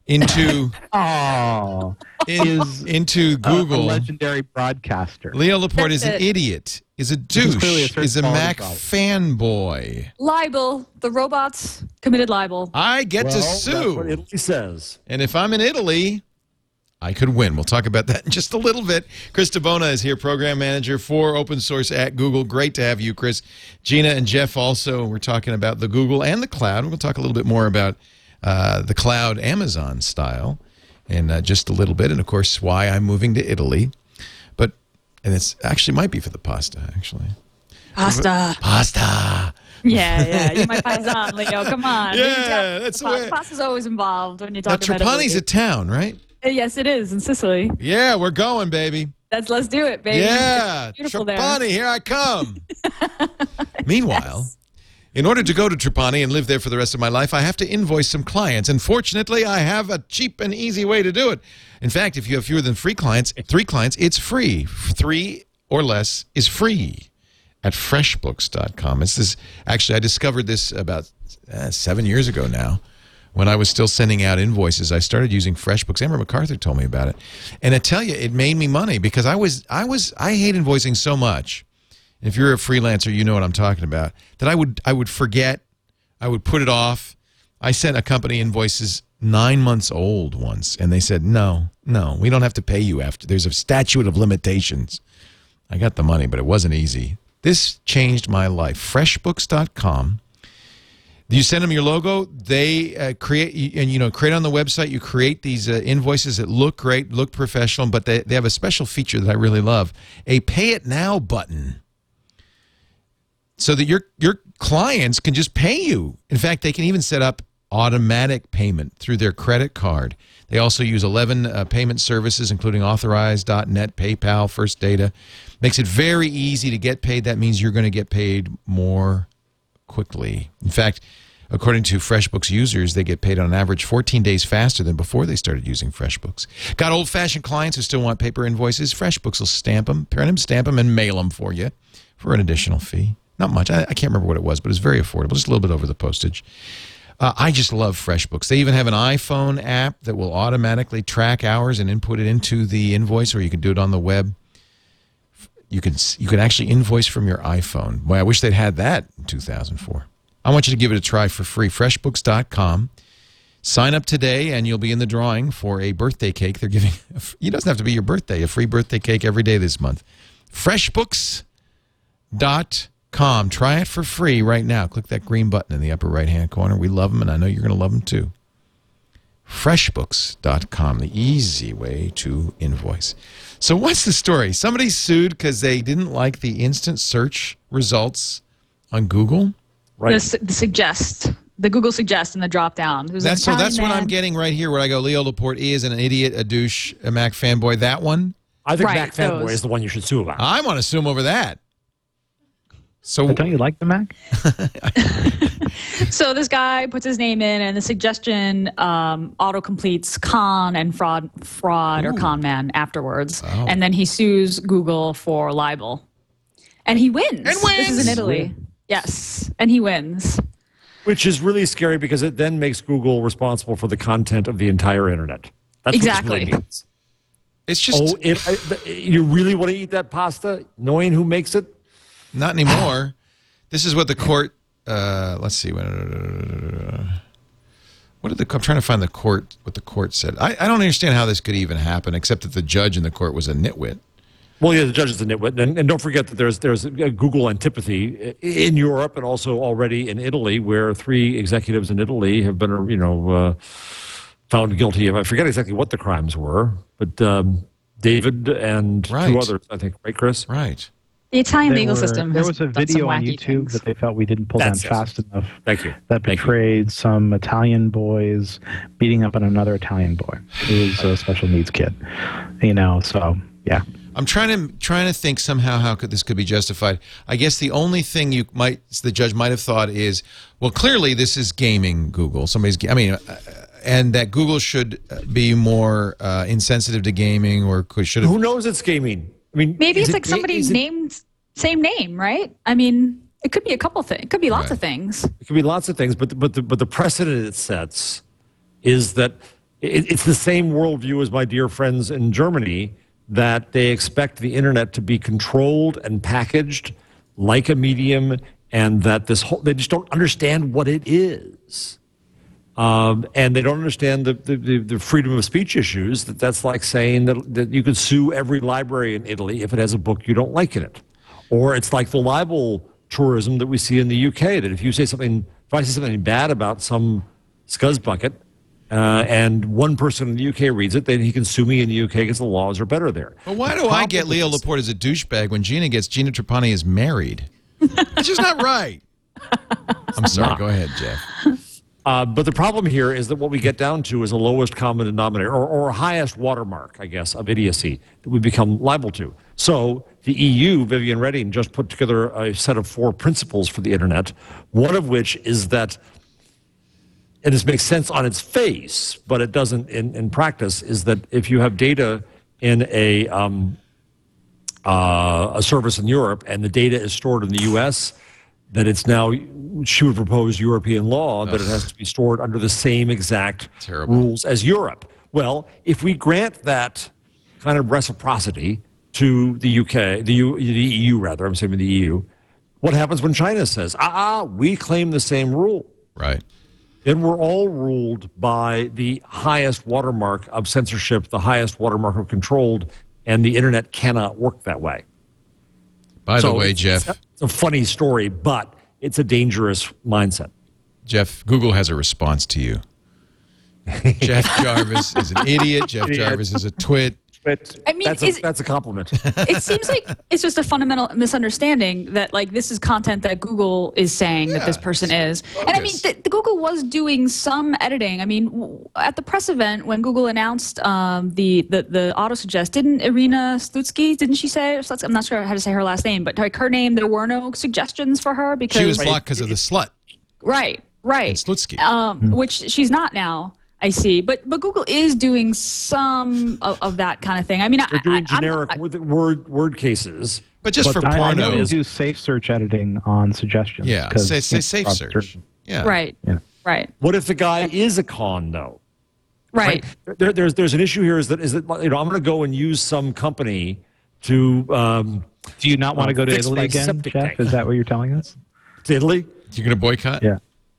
into oh, in- Is, into a- a Google, legendary broadcaster. Leo Laporte is an it. idiot, is a douche, clearly a is a Mac problem. fanboy. Libel. The robots committed libel. I get well, to sue. what Italy says. And if I'm in Italy, I could win. We'll talk about that in just a little bit. Chris DiBona is here, program manager for open source at Google. Great to have you, Chris. Gina and Jeff also. We're talking about the Google and the cloud. We'll talk a little bit more about uh, the cloud Amazon style in uh, just a little bit. And of course, why I'm moving to Italy. But, and it's actually might be for the pasta, actually. Pasta. Pasta. Yeah, yeah. You're my paisan, Leo. Come on. Yeah, that's the way- Pasta's always involved when you Now, talk about Trapani's a town, right? Uh, Yes, it is in Sicily. Yeah, we're going, baby. That's let's do it, baby. Yeah, It's beautiful there. Trapani, here I come. Meanwhile, in order to go to Trapani and live there for the rest of my life, I have to invoice some clients. And fortunately, I have a cheap and easy way to do it. In fact, if you have fewer than three clients, three clients, it's free. Three or less is free at freshbooks.com. This actually I discovered this about uh, 7 years ago now. When I was still sending out invoices, I started using FreshBooks. Amber MacArthur told me about it, and I tell you, it made me money because I was, I was, I hate invoicing so much. If you're a freelancer, you know what I'm talking about. That I would, I would forget, I would put it off. I sent a company invoices nine months old once, and they said, "No, no, we don't have to pay you after. There's a statute of limitations." I got the money, but it wasn't easy. This changed my life. FreshBooks.com. You send them your logo. They uh, create and you know create on the website. You create these uh, invoices that look great, look professional, but they, they have a special feature that I really love: a pay it now button, so that your your clients can just pay you. In fact, they can even set up automatic payment through their credit card. They also use 11 uh, payment services, including Authorize.net, PayPal, First Data. Makes it very easy to get paid. That means you're going to get paid more quickly. In fact, according to FreshBooks users, they get paid on average 14 days faster than before they started using FreshBooks. Got old fashioned clients who still want paper invoices? FreshBooks will stamp them, print them, stamp them, and mail them for you for an additional fee. Not much. I, I can't remember what it was, but it was very affordable, just a little bit over the postage. Uh, I just love FreshBooks. They even have an iPhone app that will automatically track hours and input it into the invoice, or you can do it on the web. You can you can actually invoice from your iPhone. Boy, I wish they'd had that in 2004. I want you to give it a try for free. Freshbooks.com. Sign up today, and you'll be in the drawing for a birthday cake. They're giving. It doesn't have to be your birthday. A free birthday cake every day this month. Freshbooks.com. Try it for free right now. Click that green button in the upper right hand corner. We love them, and I know you're going to love them too. Freshbooks.com, the easy way to invoice. So, what's the story? Somebody sued because they didn't like the instant search results on Google. Right. The, su- the suggest, the Google suggest in the drop down. That's so. That's what I'm getting right here. Where I go, Leo Laporte is an idiot, a douche, a Mac fanboy. That one, I think Right, Mac Fanboy those. is the one you should sue about. I want to assume over that. So, But don't you like the Mac? So this guy puts his name in, and the suggestion um, auto completes con and fraud, fraud or con man afterwards, Oh. and then he sues Google for libel, and he wins. And wins. This is in Italy. Yes, and he wins. Which is really scary because it then makes Google responsible for the content of the entire internet. That's Exactly. What this really means. it's just Oh, it, I, you really want to eat that pasta, knowing who makes it? Not anymore. this is what the court. Uh, let's see. What did the? I'm trying to find the court. What the court said. I, I don't understand how this could even happen, except that the judge in the court was a nitwit. Well, yeah, the judge is a nitwit, and, and don't forget that there's there's a Google antipathy in Europe and also already in Italy, where three executives in Italy have been, you know, uh, found guilty of. I forget exactly what the crimes were, but um, David and Right. two others, I think, right, Chris? Right. The Italian There legal were- system. There was a video on YouTube things. that they felt we didn't pull That's down it. fast enough. Thank you. That Thank you. some Italian boys beating up on another Italian boy who was a special needs kid. You know, so yeah. I'm trying to trying to think somehow how could this could be justified. I guess the only thing you might the judge might have thought is, well, clearly this is gaming Google. Somebody's, I mean, uh, and that Google should uh, be more uh, insensitive to gaming, or could should have. Who knows it's gaming? I mean, Maybe it's it like ga- somebody it- named same name, right? I mean, it could be a couple things. It could be lots Right. of things. It could be lots of things, but but the, but the precedent it sets is that it, it's the same worldview as my dear friends in Germany that they expect the internet to be controlled and packaged like a medium, and that this whole they just don't understand what it is. Um, and they don't understand the, the, the, the freedom of speech issues. That that's like saying that, that you could sue every library in Italy if it has a book you don't like in it, or it's like the libel tourism that we see in the UK. That if you say something, if I say something bad about some scuzz bucket, uh, and one person in the UK reads it, then he can sue me in the UK because the laws are better there. But why The do I get Leo Laporte as a douchebag when Gina gets Gina Trapani is married? It's just not right. I'm sorry. Go ahead, Jeff. Uh, but the problem here is that what we get down to is a lowest common denominator or, or highest watermark, I guess, of idiocy that we become liable to. So the EU, Viviane Reding, just put together a set of four principles for the internet, one of which is that, and this makes sense on its face, but it doesn't in, in practice, is that if you have data in a, um, uh, a service in Europe and the data is stored in the US, that it's now, she would propose European law that it has to be stored under the same exact Terrible. rules as Europe. Well, if we grant that kind of reciprocity to the UK, the, U, the EU rather, I'm saying the EU, what happens when China says, ah, ah, we claim the same rule? Right. then we're all ruled by the highest watermark of censorship, the highest watermark of controlled, and the internet cannot work that way. By So the way, Jeff, it's a funny story, but it's a dangerous mindset. Jeff, Google has a response to you. Jeff Jarvis is an idiot. Jeff Jarvis is a twit. But I mean, that's, is- a, that's a compliment. it seems like it's just a fundamental misunderstanding that like this is content that Google is saying that this person is. And I mean, the, the Google was doing some editing. I mean, w- at the press event when Google announced um, the the the auto suggest, didn't Irina Slutsky? Didn't she say? I'm not sure how to say her last name, but like her name, there were no suggestions for her because She was blocked because of the slut. right, right. And Slutsky. Um, which she's not now. I see, but but Google is doing some of, of that kind of thing. I mean, They're I, doing I, generic I- word, word word cases. But just for I, I know porno. you do safe search editing on suggestions. Yeah, 'cause say, say safe search. search. Yeah. right, Yeah. right, What if the guy is a con, though? right. There, there's there's an issue here. Is that is that you know I'm going to go and use some company to um, Do you not want to go to Italy again, Jeff? tank. Is that what you're telling us? to Italy. You're going to boycott? Yeah.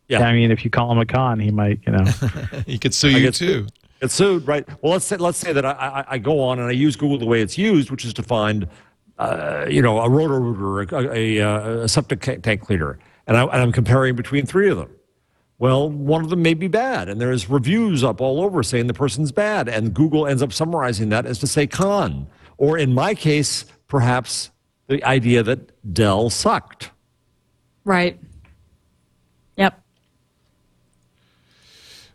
Yeah. I mean, if you call him a con, he might, you know. He could sue I you get too. Get sued, right? Well, let's say let's say that I, I, I go on and I use Google the way it's used, which is to find, uh, you know, a rotor rooter, a, a, a septic tank cleaner, and, I, and I'm comparing between three of them. Well, one of them may be bad, and there's reviews up all over saying the person's bad, and Google ends up summarizing that as to say con, or in my case, perhaps the idea that Dell sucked. Right. Yep.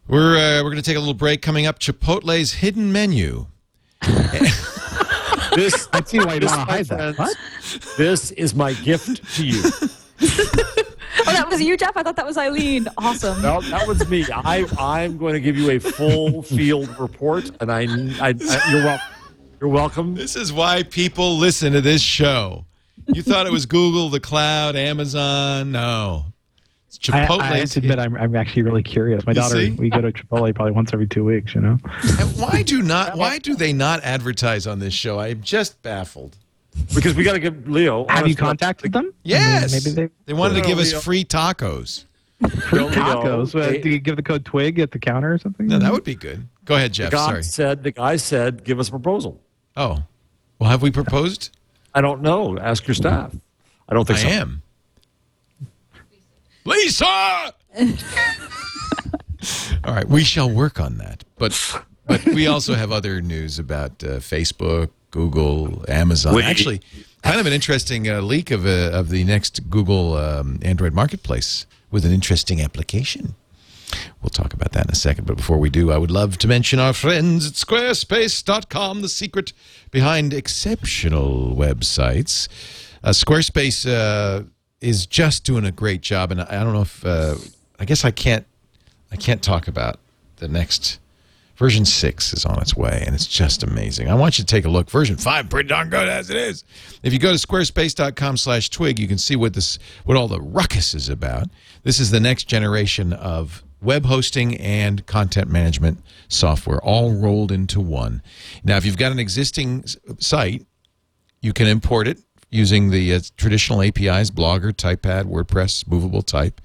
We're uh, we're going to take a little break. Coming up, Chipotle's hidden menu. This, I see why you this, want to hide that. What? This is my gift to you. Oh, that was you, Jeff. I thought that was Eileen. Awesome. No, that was me. I, I'm going to give you a full field report, and I, I, I you're welcome. You're welcome. This is why people listen to this show. You thought it was Google, the cloud, Amazon. No. It's I, I have to admit, I'm, I'm actually really curious. My You daughter, see? we go to Chipotle probably once every two weeks, you know? And why do not? Why do they not advertise on this show? I'm just baffled. Because we got to give Leo. Have you honest- contacted them? I mean, Yes. maybe they. They wanted to No, give us Leo. free tacos. Leo, Tacos. Uh, do you give the code TWIG at the counter or something? No, that would be good. Go ahead, the Jeff. guy Sorry. said the guy said, "Give us a proposal." Oh, well, have we proposed? I don't know. Ask your staff. I don't I think so. am. Lisa. All right, we shall work on that. But but we also have other news about uh, Facebook, Google, Amazon. Wait. Actually, kind of an interesting uh, leak of uh, of the next Google um, Android marketplace with an interesting application. We'll talk about that in a second. But before we do, I would love to mention our friends at squarespace.com, the secret behind exceptional websites. Uh, Squarespace uh, is just doing a great job. And I don't know if, uh, I guess I can't, I can't talk about the next version six is on its way and it's just amazing. I want you to take a look. Version five pretty darn good as it is. If you go to squarespace.com slash twig you can see what this what all the ruckus is about. This is the next generation of web hosting and content management software all rolled into one. Now if you've got an existing site you can import it using the uh, traditional APIs, Blogger, TypePad, WordPress, Movable Type.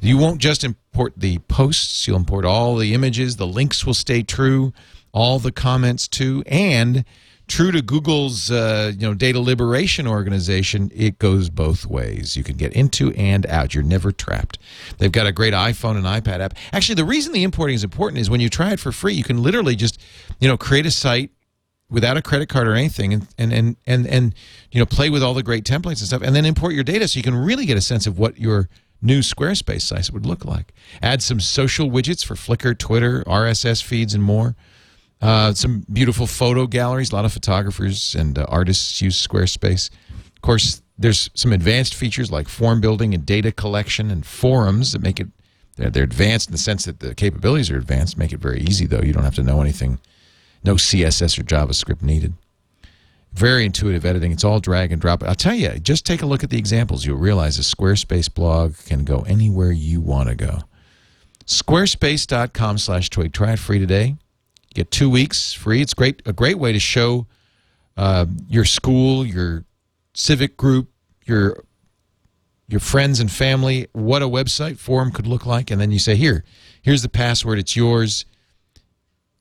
You won't just import the posts, you'll import all the images, the links will stay true, all the comments too, and true to Google's uh, you know data liberation organization, it goes both ways. You can get into and out. You're never trapped. They've got a great iPhone and iPad app. Actually, the reason the importing is important is when you try it for free, you can literally just you know create a site without a credit card or anything and, and and and and you know play with all the great templates and stuff and then import your data so you can really get a sense of what your new squarespace site would look like. Add some social widgets for flickr twitter rss feeds and more. Uh, some beautiful photo galleries. A lot of photographers and uh, artists use squarespace. Of course there's some advanced features like form building and data collection and forums that make it they're, they're advanced in the sense that the capabilities are advanced make it very easy though. You don't have to know anything no CSS or JavaScript needed. Very intuitive editing. It's all drag and drop. I'll tell you, just take a look at the examples. You'll realize a Squarespace blog can go anywhere you want to go. Squarespace.com slash twig. Try it free today. Get two weeks free. It's great. A great way to show uh, your school, your civic group, your your friends and family what a website forum could look like, and then you say, "Here, here's the password. It's yours."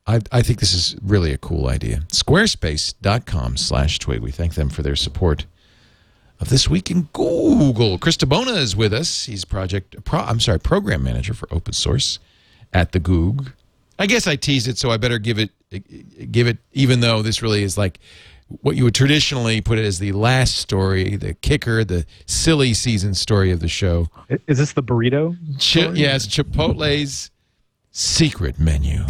I, I think this is really a cool idea. Squarespace.com slash twig. We thank them for their support of This Week in Google. Chris DiBona is with us. He's project, pro, I'm sorry, program manager for open source at the Goog. I guess I teased it, so I better give it, give it, even though this really is like what you would traditionally put it as the last story, the kicker, the silly season story of the show. Is this the burrito? Chi- yes, Chipotle's secret menu.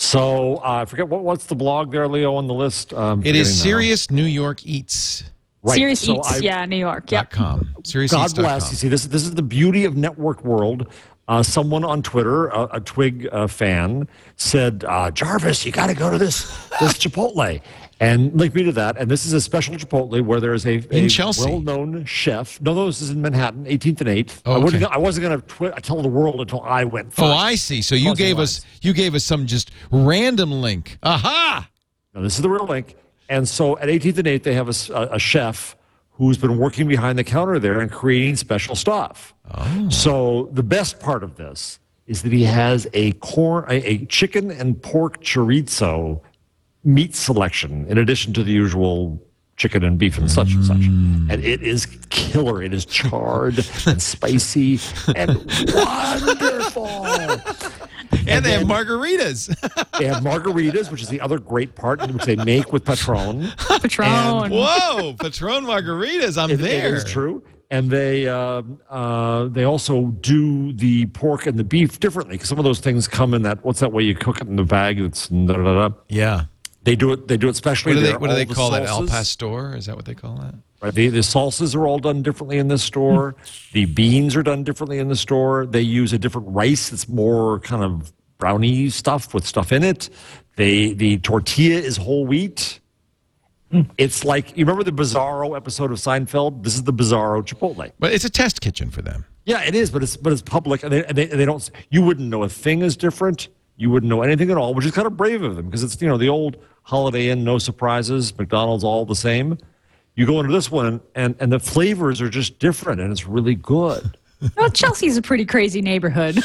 So uh, I forget what what's the blog there, Leo, on the list. Um, It is forgetting now. Serious New York Eats. Right. Serious so Eats, I- yeah, New York. Yeah. Dot com. Serious God Eats bless. com. You see, this this is the beauty of network world. Uh, someone on Twitter, a, a Twig uh, fan, said, uh, "Jarvis, you got to go to this this Chipotle." And link me to that. And this is a special Chipotle where there is a, a well-known chef. No, no, this is in Manhattan, 18th and 8th. Oh, I, wasn't okay. gonna, I wasn't going to twi- tell the world until I went oh, first. Oh, I see. So you gave lines. us you gave us some just random link. Aha! No, this is the real link. And so at 18th and 8th, they have a chef who's been working behind the counter there and creating special stuff. Oh. So the best part of this is that he has a corn, a, a chicken and pork chorizo meat selection in addition to the usual chicken and beef and such and such. And it is killer. It is charred and spicy and wonderful. And, they have margaritas. They have margaritas, which is the other great part, which they make with Patron. Patron. Whoa, Patron margaritas. I'm It- there. It is true. And they um uh, they also do the pork and the beef differently because some of those things come in that what's that way you cook it in the bag? It's da, da, da, da. Yeah. They do it. They do it specially. What do they what do they the call that? El pastor? Is that what they call that? Right. The, the salsas are all done differently in this store. the beans are done differently in the store. They use a different rice that's more kind of brownie stuff with stuff in it. They the tortilla is whole wheat. It's like you remember the Bizarro episode of Seinfeld. This is the Bizarro Chipotle. But it's a test kitchen for them. Yeah, it is, but it's but it's public, and they, and they, and they don't. You wouldn't know a thing is different. You wouldn't know anything at all, which is kind of brave of them because it's you know the old Holiday Inn, no surprises, McDonald's, all the same. You go into this one, and and the flavors are just different, and it's really good. Well, Chelsea's a pretty crazy neighborhood.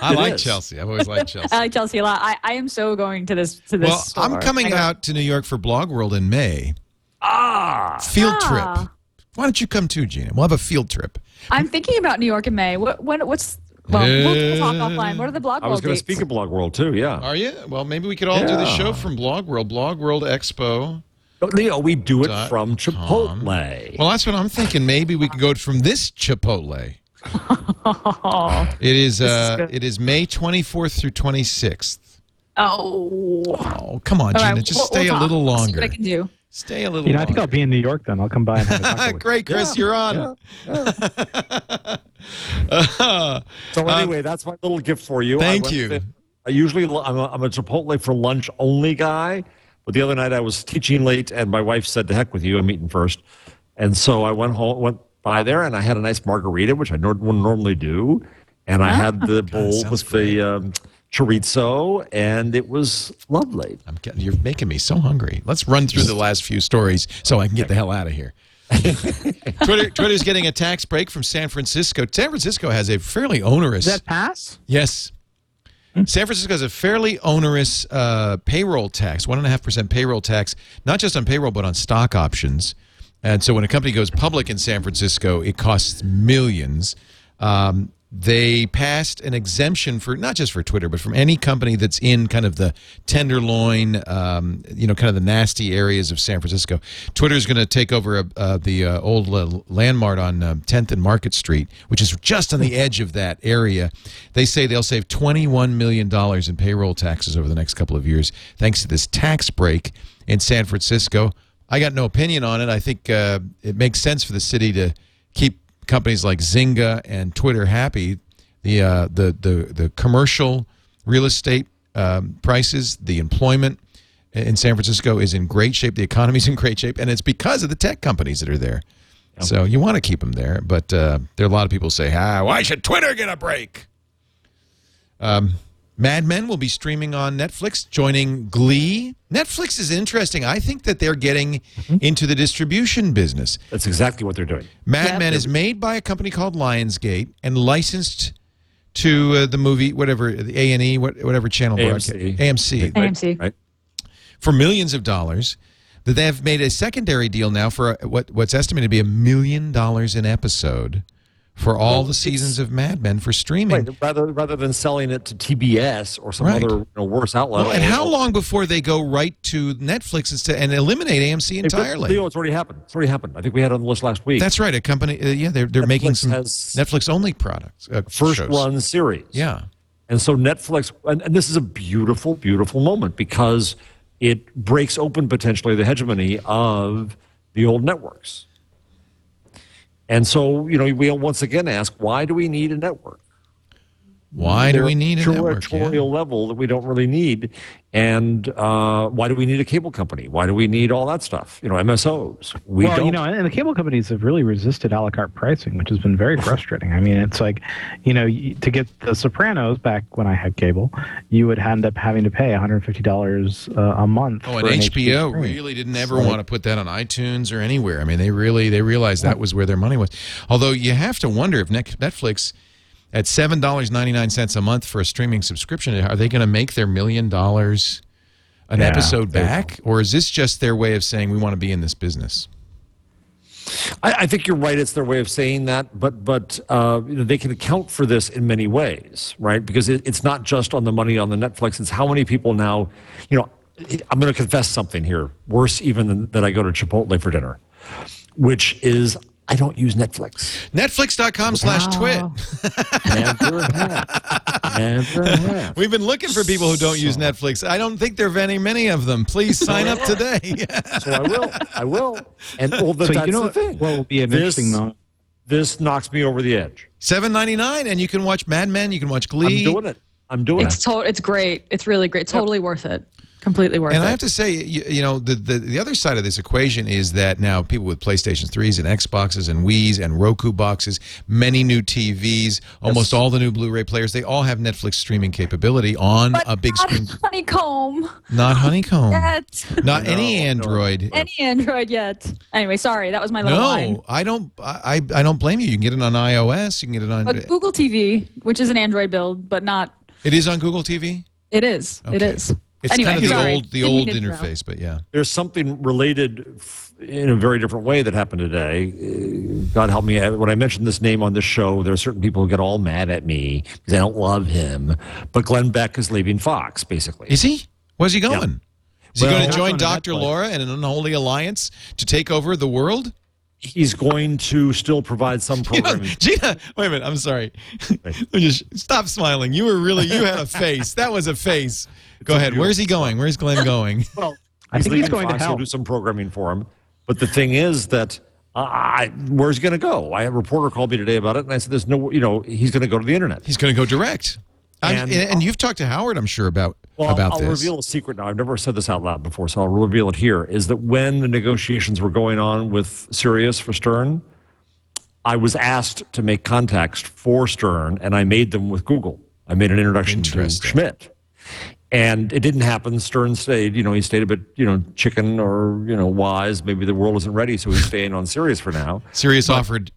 I It like is. Chelsea. I've always liked Chelsea. I like Chelsea a lot. I, I am so going to this to this well, store. I'm coming out to New York for Blog World in May. Ah, Field Ah. trip. Why don't you come too, Gina? We'll have a field trip. I'm thinking about New York in May. What when what's well, we'll, we'll talk offline. What are the blog I was world going to speak at Blog World too. Yeah, Are you? Well, maybe we could all do the show from Blog World, Blog World Expo. Leo, we do it Dot from com. Chipotle. Well, that's what I'm thinking. Maybe we could go from this Chipotle. It is uh, good. it is May 24th through 26th. Oh. Oh, come on, All Gina, right, just we'll- stay we'll a little I'll longer. what I can do. Stay a little You know, I think I'll be in New York then. I'll come by and have a taco. Great, Chris, you're on. So anyway, that's my little gift for you. Uh, Thank went you. to- I usually I'm a, I'm a Chipotle for lunch only guy, but the other night I was teaching late, and my wife said, "To heck with you, I'm eating first. And so I went home, went by there, and I had a nice margarita, which I nor- wouldn't normally do, and I had the bowl sounds with the um, chorizo, and it was lovely. I'm getting, you're making me so hungry. Let's run through the last few stories so I can get the hell out of here. Twitter, Twitter's getting a tax break from San Francisco. San Francisco has a fairly onerous. Does that pass? Yes. San Francisco has a fairly onerous uh, payroll tax, one and a half percent payroll tax, not just on payroll but on stock options. And so when a company goes public in San Francisco, it costs millions. Um, they passed an exemption for not just for Twitter, but from any company that's in kind of the tenderloin, um, you know, kind of the nasty areas of San Francisco. Twitter is going to take over uh, uh, the uh, old uh, landmark on um, 10th and Market Street, which is just on the edge of that area. They say they'll save $21 million in payroll taxes over the next couple of years thanks to this tax break in San Francisco. I got no opinion on it. I think uh, it makes sense for the city to keep companies like Zynga and Twitter happy. The uh, the the the commercial real estate um, prices, the employment in San Francisco is in great shape. The economy's in great shape, and it's because of the tech companies that are there. So you want to keep them there, but uh, there are a lot of people say, "Ah, why should Twitter get a break?" Um, Mad Men will be streaming on Netflix, joining Glee. Netflix is interesting. I think that they're getting into the distribution business. That's exactly what they're doing. Mad Men is made by a company called Lionsgate and licensed to uh, the movie, whatever the A and E, whatever channel AMC. broadcast, AMC, AMC. Right? for millions of dollars. That they have made a secondary deal now for a, what what's estimated to be a million dollars an episode for all the seasons of Mad Men for streaming. Right, rather rather than selling it to TBS or some Right. other you know, worse outlet. Well, and how long before they go right to Netflix instead and eliminate AMC entirely? Leo, it's already happened. It's already happened. I think we had it on the list last week. That's right. A company, uh, yeah, they're they're making Netflix some has Netflix only products, uh, first shows. run series. Yeah, And so Netflix, and, and this is a beautiful, beautiful moment because it breaks open potentially the hegemony of the old networks. And so, you know, we'll once again ask, why do we need a network? Why do we need a network? Yeah. Level that we don't really need. And uh, why do we need a cable company? Why do we need all that stuff? You know, MSOs. We well, don't. you know, and the cable companies have really resisted a la carte pricing, which has been very frustrating. I mean, it's like, you know, to get The Sopranos back when I had cable, you would end up having to pay $150 uh, a month. Oh, and for an HBO stream. really didn't ever want to put that on iTunes or anywhere. I mean, they really they realized that was where their money was. Although you have to wonder if Netflix at seven dollars ninety nine cents a month for a streaming subscription, are they going to make their million dollars an Yeah, episode back, or is this just their way of saying we want to be in this business? I, I think you're right. It's their way of saying that, but but uh, you know, they can account for this in many ways, right? Because it, it's not just on the money on the Netflix. It's how many people now. You know, I'm going to confess something here. Worse even than that. I go to Chipotle for dinner, which is I don't use Netflix. Netflix.com slash twit. Never have. Never have. We've been looking for people who don't use Netflix. I don't think there are very many of them. Please sign up today. So I will. I will. And well, but So that's you know the what, thing. what will be an This- interesting moment? This knocks me over the edge. Seven ninety nine, and you can watch Mad Men. You can watch Glee. I'm doing it. I'm doing It's it. to- it's great. It's really great. Totally worth it. Completely worth And it. I have to say, you, you know, the, the the other side of this equation is that now people with PlayStation 3s and Xboxes and Wii's and Roku boxes, many new TVs, almost all the new Blu-ray players, they all have Netflix streaming capability on a big screen. honeycomb Not Honeycomb. yet. Not any Android. Any Android yet? Anyway, sorry, that was my little line. No, I don't. I I don't blame you. You can get it on iOS. You can get it on. But Google TV, which is an Android build, but not. It is on Google TV. It is. It Okay. is. It's anyway, kind of the sorry. old the Didn't old mean to interrupt. interface, but yeah. there's something related in a very different way that happened today. Uh, God help me. When I mentioned this name on this show, there are certain people who get all mad at me because I don't love him. But Glenn Beck is leaving Fox, basically. Is he? Where's he going? Is he going to join Dr. Laura in an unholy alliance to take over the world? He's going to still provide some You know, programming. Gina, wait a minute. I'm sorry. Let just stop smiling. You were really, you had a face. That was a face. Go ahead. Where's he going? Where's Glenn going? Well, I think he's leaving going to Fox, he'll do some programming for him. But the thing is that uh, I, where's he going to go? I had a reporter called me today about it, and I said, "There's no, you know, he's going to go to the internet." He's going to go direct. And- And, and you've talked to Howard, I'm sure, about Well, about I'll this. reveal a secret now. I've never said this out loud before, so I'll reveal it here. Is that when the negotiations were going on with Sirius for Stern, I was asked to make contacts for Stern, and I made them with Google. I made an introduction to Schmidt, and it didn't happen. Stern stayed. You know, he stayed a bit, you know, chicken or you know, wise. Maybe the world isn't ready, so he's staying on Sirius for now. Sirius offered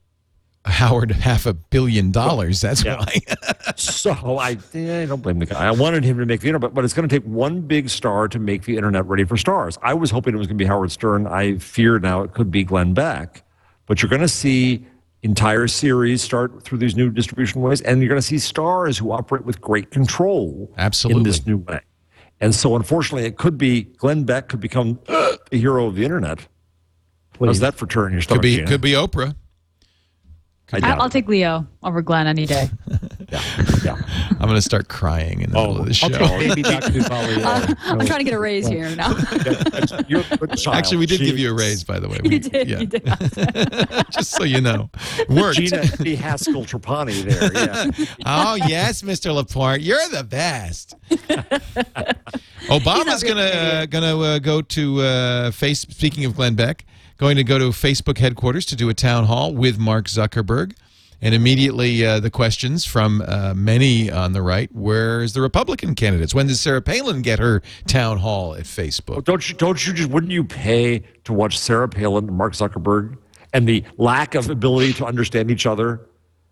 Howard half a billion dollars. That's Yeah. why. So I, I don't blame the guy. I wanted him to make the internet, but, but it's going to take one big star to make the internet ready for stars. I was hoping it was going to be Howard Stern. I fear now it could be Glenn Beck. But you're going to see entire series start through these new distribution ways, and you're going to see stars who operate with great control Absolutely. in this new way. And so, unfortunately, it could be Glenn Beck could become the hero of the internet. How's that for turn your? Could be Gina? could be Oprah. I I, doubt I'll it. take Leo over Glenn any day. Yeah, yeah. I'm going to start crying in the middle of the show. I'll take baby Dr. Duvalier. Uh, I'm trying to get a raise here now. You're a good child. Actually, we did give you a raise, by the way. you We- did. yeah. You did. Just so you know, worked. Gina B. Haskell Trapani there. Yeah. Oh yes, Mr. Laporte, you're the best. Obama's gonna uh, gonna uh, go to uh, face. Speaking of Glenn Beck, going to go to Facebook headquarters to do a town hall with Mark Zuckerberg, and immediately uh, the questions from uh, many on the right: Where's the Republican candidates? When does Sarah Palin get her town hall at Facebook? Don't you? Don't you just? Wouldn't you pay to watch Sarah Palin Mark Zuckerberg and the lack of ability to understand each other?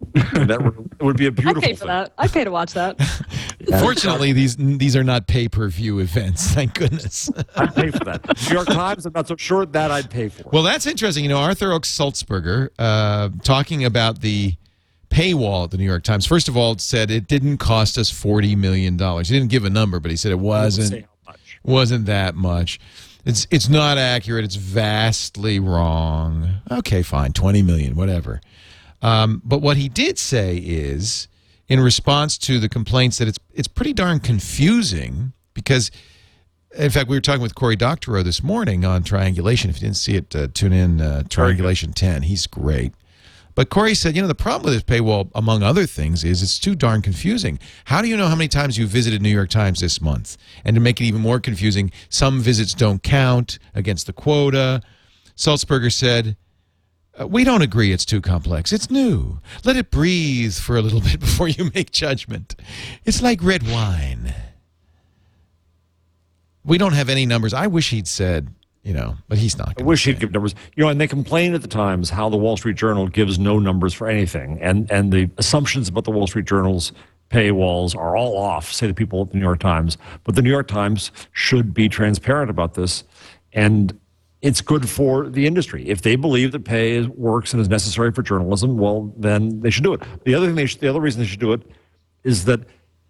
that would, it would be a I'd beautiful pay for thing. that. I'd pay to watch that. Fortunately, these these are not pay per view events. Thank goodness. I'd pay for that. New York Times. I'm not so sure that I'd pay for. Well, that's interesting. You know, Arthur Ochs Sulzberger uh, talking about the paywall at the New York Times. First of all, it said it didn't cost us forty million dollars. He didn't give a number, but he said it wasn't much. wasn't that much. It's it's not accurate. It's vastly wrong. Okay, fine, twenty million, whatever. Um, but what he did say is, in response to the complaints that it's it's pretty darn confusing because, in fact, we were talking with Cory Doctorow this morning on Triangulation. If you didn't see it, uh, tune in uh, Triangulation Ten. He's great. But Cory said, you know, the problem with this paywall, among other things, is it's too darn confusing. How do you know how many times you visited New York Times this month? And to make it even more confusing, some visits don't count against the quota. Sulzberger said, "Uh, Uh, we don't agree it's too complex. It's new. Let it breathe for a little bit before you make judgment. It's like red wine. We don't have any numbers. I wish he'd said, you know, but he's not. I wish say. he'd give numbers. You know, and they complain at the Times how the Wall Street Journal gives no numbers for anything, and and the assumptions about the Wall Street Journal's paywalls are all off. Say the people at the New York Times, but the New York Times should be transparent about this, and it's good for the industry. If they believe that pay is, works and is necessary for journalism, well, then they should do it. The other thing, should, the other reason they should do it, is that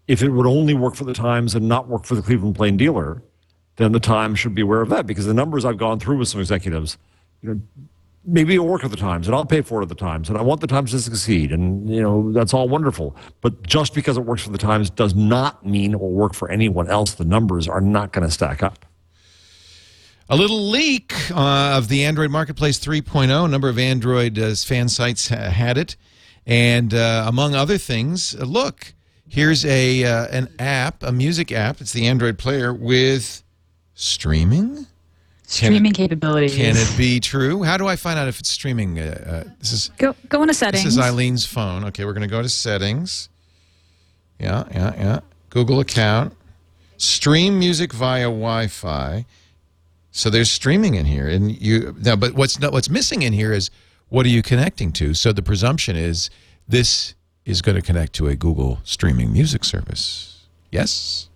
if it would only work for the Times and not work for the Cleveland Plain Dealer, then the Times should be aware of that because the numbers I've gone through with some executives, you know, maybe it'll work at the Times and I'll pay for it at the Times and I want the Times to succeed and you know that's all wonderful. But just because it works for the Times does not mean it will work for anyone else. The numbers are not going to stack up. A little leak uh, of the Android Marketplace 3.0. A number of Android uh, fan sites ha- had it, and uh, among other things, uh, look, here's a uh, an app, a music app. It's the Android player with streaming. Streaming capabilities. Can it be true? How do I find out if it's streaming? Uh, uh, this is Go go into settings. this is Eileen's phone. Okay, we're going to go to settings. Yeah, yeah, yeah. Google account. Stream music via Wi-Fi. So there's streaming in here, and you now. But what's not what's missing in here is what are you connecting to? So the presumption is this is going to connect to a Google streaming music service. Yes.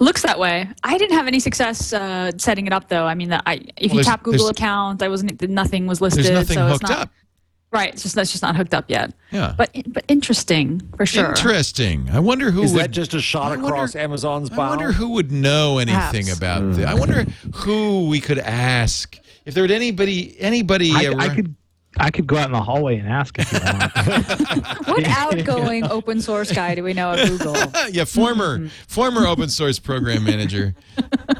Looks that way. I didn't have any success uh, setting it up though. I mean, the, I, if Well, you tap Google account, I wasn't. Nothing was listed. There's nothing so hooked it's not, up. Right. It's just that's just not hooked up yet. Yeah. But but interesting for sure. Interesting. I wonder who Is would that just a shot I wonder- across Amazon's I wonder who would know anything Perhaps. about this. Hmm. I wonder who we could ask if there were anybody anybody. I, around- I could I could go out in the hallway and ask if you want. What outgoing open source guy do we know at Google? yeah, former former open source program manager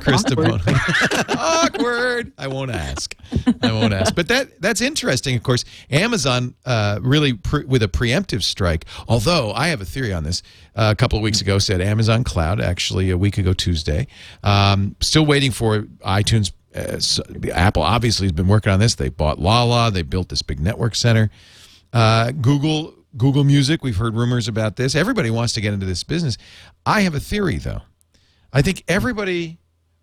Chris DiBona. Awkward. I won't ask. I won't ask. But that that's interesting. Of course, Amazon uh, really pre- with a preemptive strike. Although I have a theory on this. Uh, a couple of weeks ago, said Amazon Cloud. Actually, a week ago Tuesday. Um, still waiting for iTunes. Uh, so- Apple obviously has been working on this. They bought Lala. They built this big network center. Uh, Google Google Music. We've heard rumors about this. Everybody wants to get into this business. I have a theory, though. I think everybody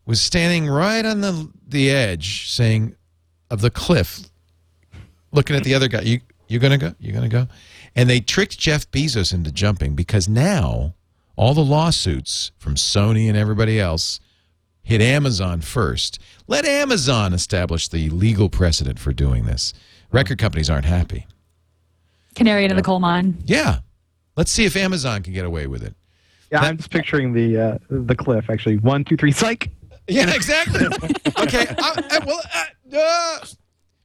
was standing right on the the edge, saying, "Of the cliff," looking at the other guy. You you gonna go? You gonna go? And they tricked Jeff Bezos into jumping because now all the lawsuits from Sony and everybody else hit Amazon first. Let Amazon establish the legal precedent for doing this. Record companies aren't happy. Canary in the coal mine. Yeah. Let's see if Amazon can get away with it. Yeah, I'm just picturing the uh, the cliff. Actually, one, two, three, psych. Yeah, exactly. okay. I, I, well, uh, uh,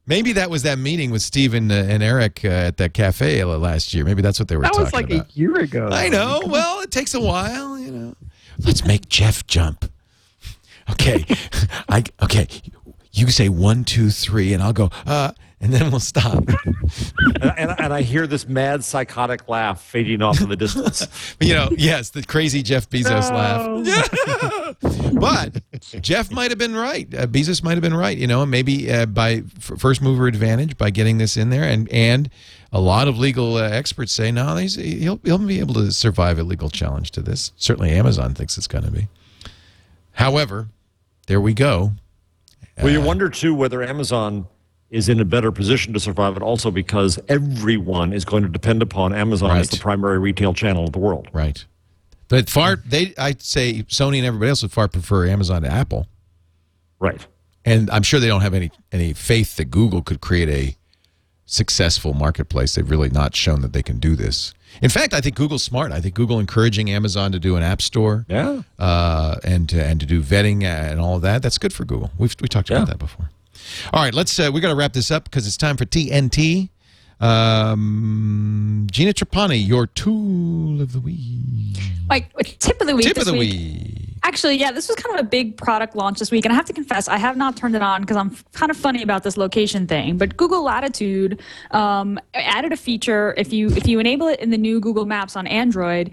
maybe that was that meeting with Steven uh, and Eric uh, at that cafe last year. Maybe that's what they were talking about. That was like about. a year ago. I know. Well, it takes a while, you know. Let's make Jeff jump. Okay. I okay. You say one, two, three, and I'll go, uh, and then we'll stop. and, and, and I hear this mad psychotic laugh fading off in the distance. you know, yes, the crazy Jeff Bezos laugh. but Jeff might have been right. Uh, Bezos might have been right. You know, maybe uh, by f- first mover advantage by getting this in there, and and a lot of legal uh, experts say no, he'll he'll be able to survive a legal challenge to this. Certainly, Amazon thinks it's going to be. However, there we go. Well, you uh, wonder too whether Amazon is in a better position to survive it also because everyone is going to depend upon Amazon as the primary retail channel of the world. Right. But far, they I'd say Sony and everybody else would far prefer Amazon to Apple. Right. and I'm sure they don't have any any faith that Google could create a successful marketplace. They've really not shown that they can do this. In fact, I think Google's smart. I think Google encouraging Amazon to do an app store, Yeah. uh, and to, and to do vetting and all of that. That's good for Google. We've we talked about that before. All right, let's. Uh, we got to wrap this up because it's time for TNT. Um, Gina Trapani, your tool of the week. Like tip of the week Tip this of the week. week. Actually, yeah, this was kind of a big product launch this week, and I have to confess, I have not turned it on because I'm kind of funny about this location thing. But Google Latitude um, added a feature if you if you enable it in the new Google Maps on Android,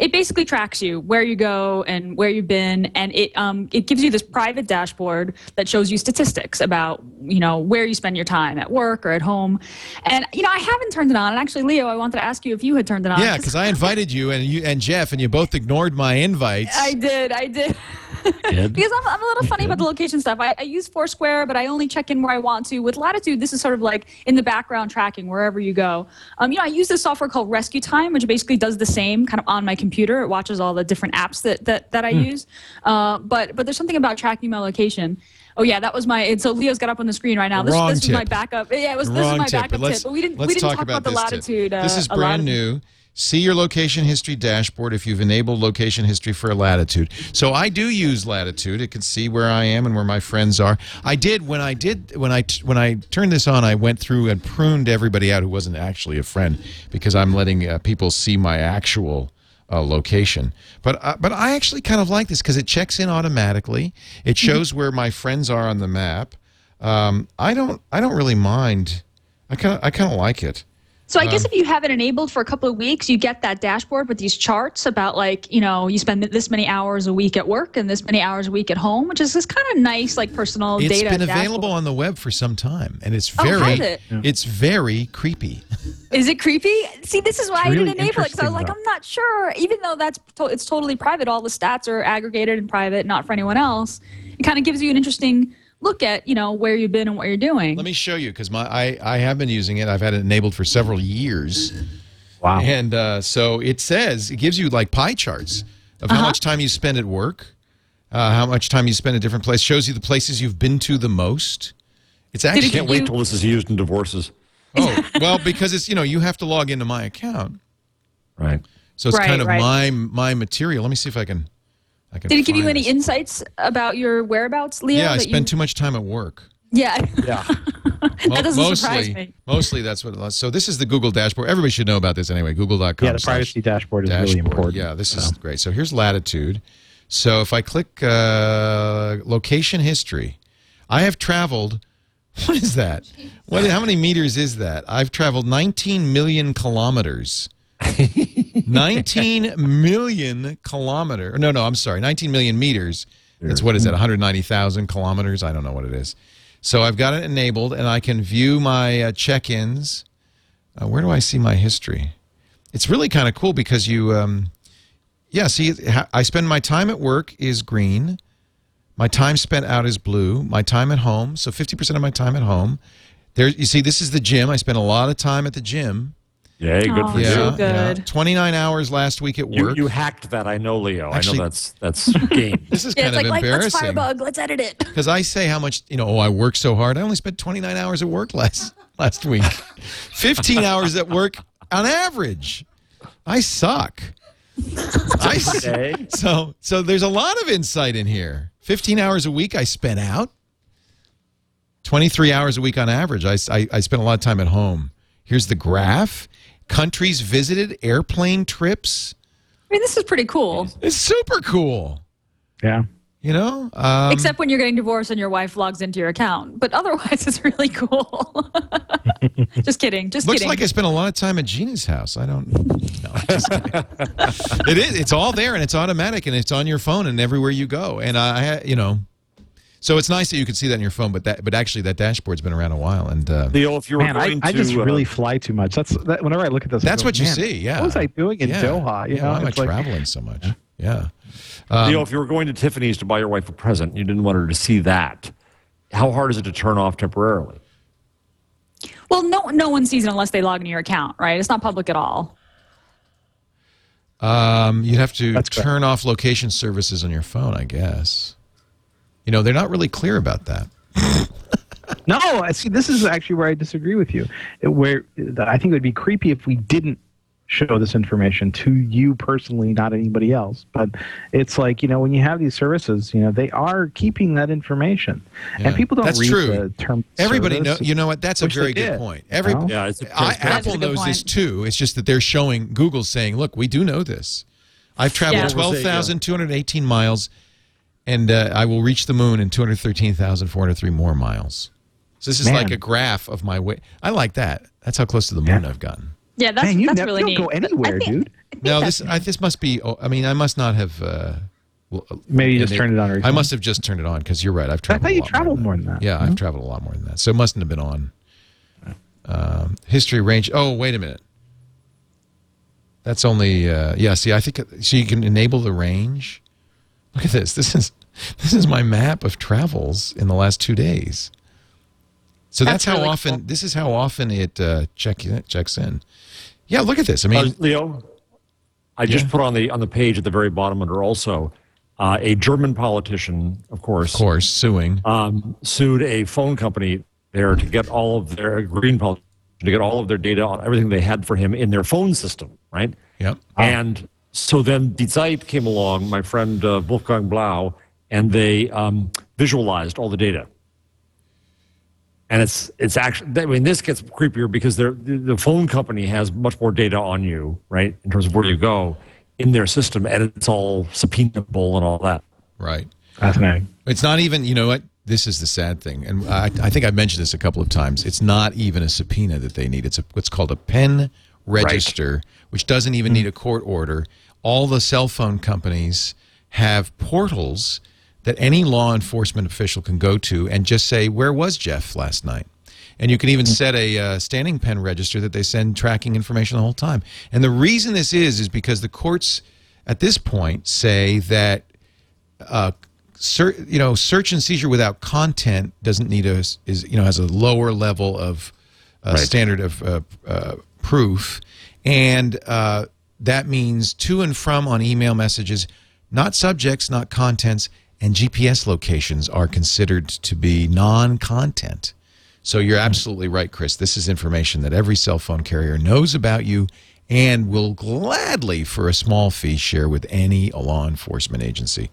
it basically tracks you where you go and where you've been, and it um, it gives you this private dashboard that shows you statistics about you know where you spend your time at work or at home. And you know, I haven't turned it on. And actually, Leo, I wanted to ask you if you had turned it on. Yeah, because I invited you and you and Jeff, and you both ignored my invites. I did. I did. Did? because I'm, I'm a little funny about the location stuff. I, I use Foursquare, but I only check in where I want to. With Latitude, this is sort of like in the background tracking wherever you go. Um, you know, I use this software called Rescue Time, which basically does the same kind of on my computer. It watches all the different apps that that, that I Hmm. use. Uh, but but there's something about tracking my location. Oh yeah, that was my. And so Leo's got up on the screen right now. This, Wrong this was my backup. Yeah, it was. This was Wrong my tip, backup but tip. But we didn't. we didn't talk, talk, about, the latitude. Uh, this is brand latitude. new. See your location history dashboard if you've enabled location history for Latitude. So I do use Latitude. It can see where I am and where my friends are. I did when I did when I when I turned this on. I went through and pruned everybody out who wasn't actually a friend because I'm letting uh, people see my actual uh, location. But uh, but I actually kind of like this because it checks in automatically. It Mm-hmm. shows where my friends are on the map. Um, I don't I don't really mind. I kind of I kind of like it. So I Um, guess if you have it enabled for a couple of weeks, you get that dashboard with these charts about like, you know, you spend this many hours a week at work and this many hours a week at home, which is this kind of nice like personal It's data. It's been dashboard. available on the web for some time, and it's Oh, very has it? it's very creepy. Is it creepy? See, this is why I really didn't enable it because I was like, though. I'm not sure. Even though that's to- it's totally private, all the stats are aggregated and private, not for anyone else. It kind of gives you an interesting look at you know where you've been and what you're doing. Let me show you because my I, I have been using it. I've had it enabled for several years, Wow. and uh, so it says it gives you like pie charts of Uh-huh. how much time you spend at work, uh, how much time you spend at different places. Shows you the places you've been to the most. It's actually give Can't wait you- till this is used in divorces. Oh, well, because it's you know you have to log into my account, Right. so it's Right, kind of right. my my material. Let me see if I can. I can. Did it give you any this. insights about your whereabouts, Leo? Yeah, I spend you- too much time at work. Yeah, Yeah. That doesn't mostly, surprise me. mostly that's what it was. So this is the Google dashboard. Everybody should know about this anyway. Google.com. Yeah, the privacy dashboard is really dashboard. important. Yeah, this so. is great. So here's latitude. So if I click uh, location history, I have traveled. What is that? What? How many meters is that? I've traveled 19 million kilometers. 19 million kilometer. No, no, I'm sorry. 19 million meters. That's what is that? 190,000 kilometers. I don't know what it is. So I've got it enabled, and I can view my uh, check-ins. Uh, where do I see my history? It's really kind of cool because you, um, yeah. See, I spend my time at work is green. My time spent out is blue. My time at home, so 50% of my time at home. There, you see, this is the gym. I spend a lot of time at the gym. Yay, good Oh, for Yeah. you. So good. 29 hours last week at You, work. you hacked that. I know, Leo. Actually- I know that's that's game. this is yeah. kind It's of like, like let's embarrassing firebug, let's edit it. because I say how much you know. Oh, I work so hard. I only spent 29 hours at work last last week. 15 hours at work on average. I suck. I, Okay. so so there's a lot of insight in here. 15 hours a week I spent out. 23 hours a week on average. I, I, I spent a lot of time at home. Here's the graph. Countries visited, airplane trips. I mean, this is pretty cool. It's super cool. Yeah. You know? Um, Except when you're getting divorced and your wife logs into your account. But otherwise, it's really cool. just kidding. Just kidding. Looks kidding. like I spent a lot of time at Gina's house. I don't. No, I'm just kidding. it is. It's all there, and it's automatic, and it's on your phone, and everywhere you go. And I, you know, so it's nice that you can see that on your phone. But that, but actually, that dashboard's been around a while, and uh, Leo, if you were Man, I, going I to, just uh, really fly too much. That's that, whenever I look at this. That's go, what you "Man, see. Yeah. What was I doing in yeah. Doha? You yeah. know, Why am I it's like- traveling so much? Yeah. Um, Leo, if you were going to Tiffany's to buy your wife a present, you didn't want her to see that. How hard is it to turn off temporarily? well, no, no one sees it unless they log into your account, right? It's not public at all. Um, you'd have to That's correct. turn off location services on your phone, I guess. You know, they're not really clear about that. No, I see. This is actually where I disagree with you. It- where I think it would be creepy if we didn't show this information to you personally, not anybody else. But it's like you know, when you have these services, you know, they are keeping that information, Yeah. and people don't That's read true. the term. Everybody know. You know what? That's a very good did, point. Every you know? Yeah, it's a I, Apple That's a good knows this too. It's just that they're showing Google saying, "Look, we do know this. I've traveled Yeah. twelve thousand two hundred eighteen miles, and uh, I will reach the moon in two hundred thirteen thousand four hundred three more miles." So this is Man. like a graph of my way. I like that. That's how close to the moon Yeah. I've gotten. Yeah, that's, Man, you that's never really you neat. don't go anywhere, think- dude. I No, this I, this must be. oh, I mean, I must not have. Uh, l- Maybe you just enabled- turned it on. Or I must have just turned it on because you're right. I've traveled. I traveled. thought a you lot traveled more than that. Yeah, I've traveled a lot more than that. So it mustn't have been on. Um, history range. Oh, wait a minute. That's only. Uh, yeah. See, I think so. You can enable the range. Look at this. This is this is my map of travels in the last two days. So that's, That's how really often. cool. This is how often it uh, check checks in. Yeah. Look at this. I mean, Uh, Leo, I just put on the on the page at the very bottom under also uh, a German politician, of course, of course, suing. um, sued a phone company there to get all of their green politician to get all of their data on everything they had for him in their phone system, right? Yep. And so then Die Zeit came along, my friend uh, Wolfgang Blau, and they um, visualized all the data. And it's it's actually I mean this gets creepier because they're, the the phone company has much more data on you, right, in terms of where you go in their system, and it's all subpoenaable and all that. Right. Fascinating. It's not even, you know what? This is the sad thing. And I, I think I've mentioned this a couple of times. It's not even a subpoena that they need. It's a, what's called a pen register, which doesn't even need a court order. All the cell phone companies have portals that any law enforcement official can go to and just say, Where was Jeff last night? And you can even set a uh, standing pen register that they send tracking information the whole time. And the reason this is, is because the courts at this point say that uh, ser- you know, search and seizure without content doesn't need a is you know has a lower level of uh, standard of uh, uh, proof, and uh, that means to and from on email messages, not subjects, not contents, and GPS locations are considered to be non-content. So you're mm-hmm. absolutely right, Chris. This is information that every cell phone carrier knows about you and will gladly, for a small fee, share with any law enforcement agency,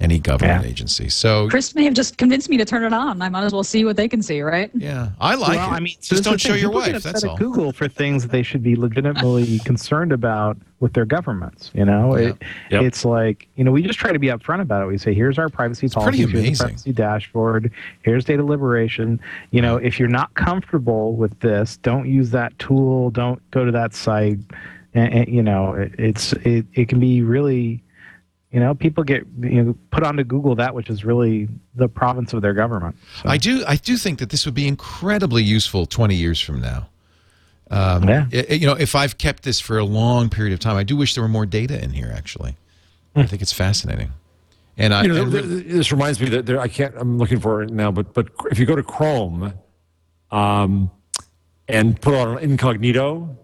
any government Yeah. agency. So Chris may have just convinced me to turn it on. I might as well see what they can see, right? yeah, I like well, it. I mean, just so this is don't show your People wife. That's at all. Google for things that they should be legitimately concerned about with their governments. You know, it, Yep. it's like you know we just try to be upfront about it. We say, here's our privacy pretty policies, here's privacy dashboard, here's data liberation. You know, if you're not comfortable with this, don't use that tool. Don't go to that site. And, and, you know, it, it's it, it can be really. You know, people get you know put onto Google that which is really the province of their government. So, I do. I do think that this would be incredibly useful 20 years from now. Um, Yeah. i- you know, if I've kept this for a long period of time, I do wish there were more data in here. Actually, I think it's fascinating. And I, You know, and th- th- this reminds me that there, I can't. I'm looking for it now, but but if you go to Chrome, um, and put on incognito,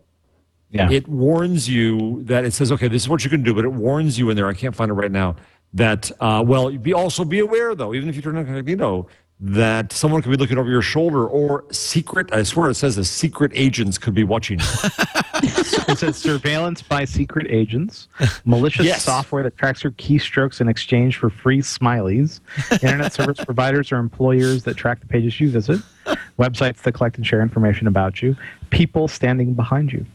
yeah. it warns you that it says, okay, this is what you can do, but it warns you in there. I can't find it right now. That uh, well, be also be aware though, even if you turn on incognito, that someone could be looking over your shoulder or secret. I swear it says the secret agents could be watching. It says surveillance by secret agents, malicious Yes. software that tracks your keystrokes in exchange for free smileys, internet service providers or employers that track the pages you visit, websites that collect and share information about you, people standing behind you.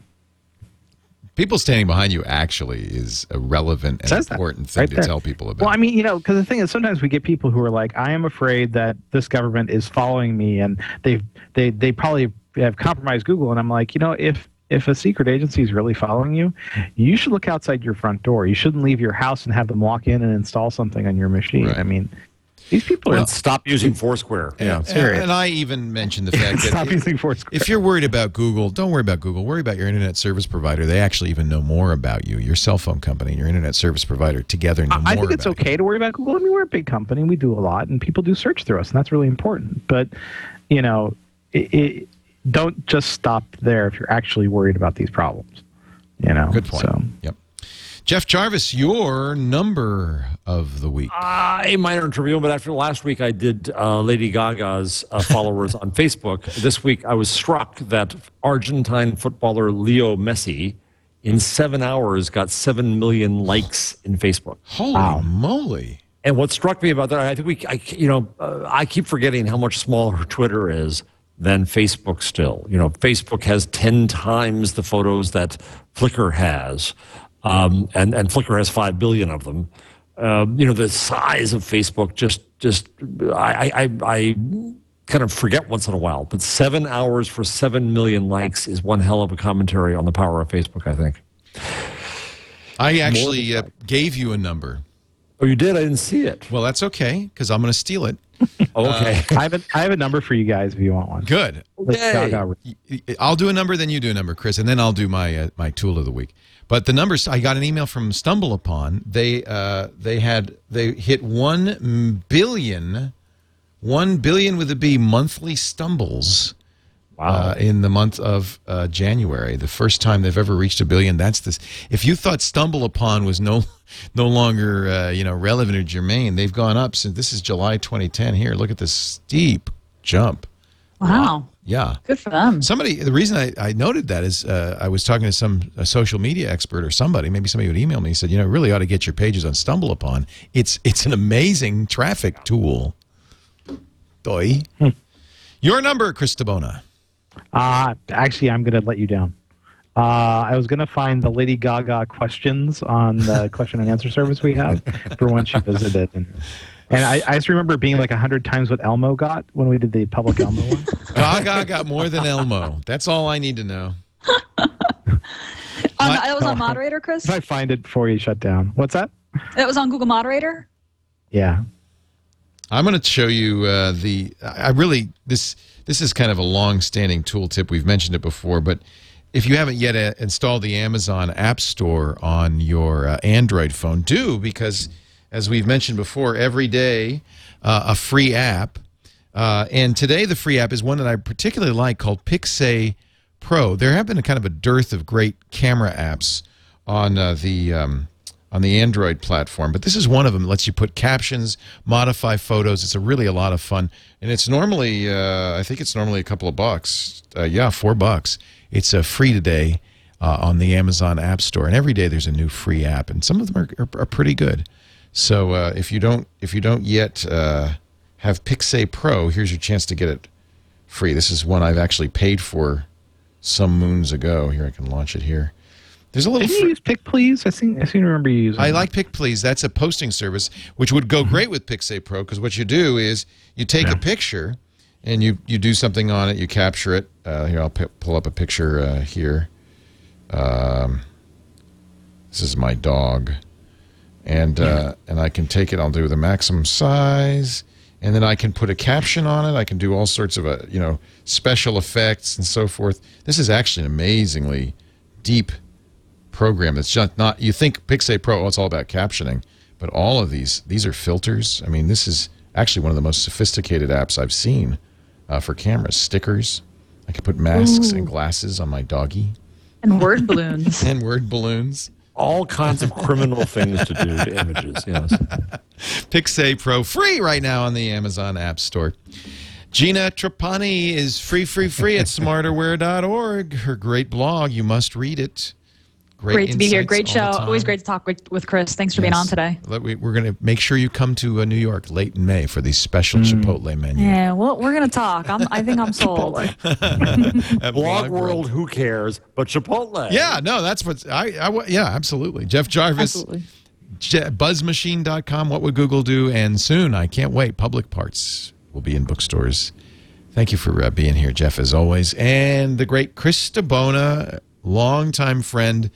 People standing behind you actually is a relevant and says that important thing right to there. tell people about. Well, I mean, you know, because the thing is, sometimes we get people who are like, "I am afraid that this government is following me, and they've they they probably have compromised Google." And I'm like, you know, if if a secret agency is really following you, you should look outside your front door. You shouldn't leave your house and have them walk in and install something on your machine. Right. I mean, these people are and stop using Foursquare. Yeah. and, and I even mentioned the fact that stop if- using Foursquare. if you're worried about Google, don't worry about Google. Worry about your internet service provider. They actually even know more about you. Your cell phone company and your internet service provider together know I more think it's about okay to worry about Google. I mean, we're a big company. We do a lot, and people do search through us, and that's really important. But, you know, it, it, don't just stop there if you're actually worried about these problems. You know. Good point. So, Yep. Jeff Jarvis, your number of the week. Uh, a minor interview, but after last week, I did uh, Lady Gaga's uh, followers on Facebook. This week, I was struck that Argentine footballer Leo Messi, in seven hours, got seven million likes in Facebook. Holy moly. And what struck me about that, I think we, I, you know, uh, I keep forgetting how much smaller Twitter is than Facebook still. You know, Facebook has 10 times the photos that Flickr has, um, and, and Flickr has 5 billion of them. Um, you know, the size of Facebook just, just, I, I, I, kind of forget once in a while, but seven hours for 7 million likes is one hell of a commentary on the power of Facebook, I think. I actually uh, gave you a number. Oh, you did? I didn't see it. Well, that's okay because I'm going to steal it. Oh, okay. I have a, I have a number for you guys if you want one. Good. Let's Yay. Gaga. I'll do a number, then you do a number, Chris, and then I'll do my uh, my tool of the week. But the numbers, I got an email from Stumble Upon. They uh, they had they hit one billion, one billion with a B monthly stumbles. Uh, in the month of uh, January, the first time they've ever reached a billion. That's this. If you thought Stumble Upon was no no longer uh, you know relevant or germane, they've gone up since this is July 2010. Here, look at this steep jump. Wow. Yeah. Good for them. Somebody, the reason I, I noted that is uh, I was talking to some a social media expert or somebody, maybe somebody would email me. He said, you know, really ought to get your pages on Stumble Upon. It's it's an amazing traffic tool. Doi. Your number, Chris DiBona. Uh, actually, I'm going to let you down. Uh, I was going to find the Lady Gaga questions on the question and answer service we have for when she visited. And, and I, I just remember being like 100 times what Elmo got when we did the public Elmo one. Gaga got more than Elmo. That's all I need to know. On, My- that was on moderator, Chris. If I find it before you shut down. What's that? That was on Google Moderator. Yeah. I'm going to show you uh, the. I really this this is kind of a long-standing tooltip. We've mentioned it before, but if you haven't yet uh, installed the Amazon App Store on your uh, Android phone, do because as we've mentioned before, every day uh, a free app. Uh, and today the free app is one that I particularly like called PicSay Pro. There have been a kind of a dearth of great camera apps on uh, the um, on the Android platform, but this is one of them. It lets you put captions, modify photos. It's a really a lot of fun, and it's normally uh, I think it's normally a couple of bucks. Uh, yeah, four bucks. It's uh, free today uh, on the Amazon App Store, and every day there's a new free app, and some of them are, are, are pretty good. So uh, if you don't if you don't yet uh, have PicSay Pro, here's your chance to get it free. This is one I've actually paid for some moons ago. Here I can launch it here. There's a little. Did you use Picplz? I think I seem to remember you using. I that. like Picplz. That's a posting service, which would go great with PicSay Pro because what you do is you take Yeah. a picture and you you do something on it. You capture it. Uh, here, I'll p- pull up a picture uh, here. Um, this is my dog, and uh, and I can take it. I'll do the maximum size, and then I can put a caption on it. I can do all sorts of uh, you know special effects and so forth. This is actually an amazingly deep program. It's just not you think PicSay Pro oh, it's all about captioning but all of these these are filters. I mean this is actually one of the most sophisticated apps I've seen uh, for cameras. Stickers. I can put masks and glasses on my doggy. And word balloons. and word balloons. All kinds of criminal things to do to images. Yes. PicSay Pro free right now on the Amazon App Store. Gina Trapani is free free free at smarterware.org her great blog you must read it Great to be here. Great show. Always great to talk with, with Chris. Thanks for being on today. Let- we- We're going to make sure you come to uh, New York late in May for the special Chipotle menu. Yeah, well, we're gonna talk. I'm, I think I'm sold. At Blog world, who cares? But Chipotle. Yeah, no, that's what I, I yeah, absolutely. Jeff Jarvis, Absolutely. Je- buzzmachine.com, what would Google do? And soon, I can't wait, Public Parts will be in bookstores. Thank you for uh, being here, Jeff, as always. And the great Chris DiBona, longtime friend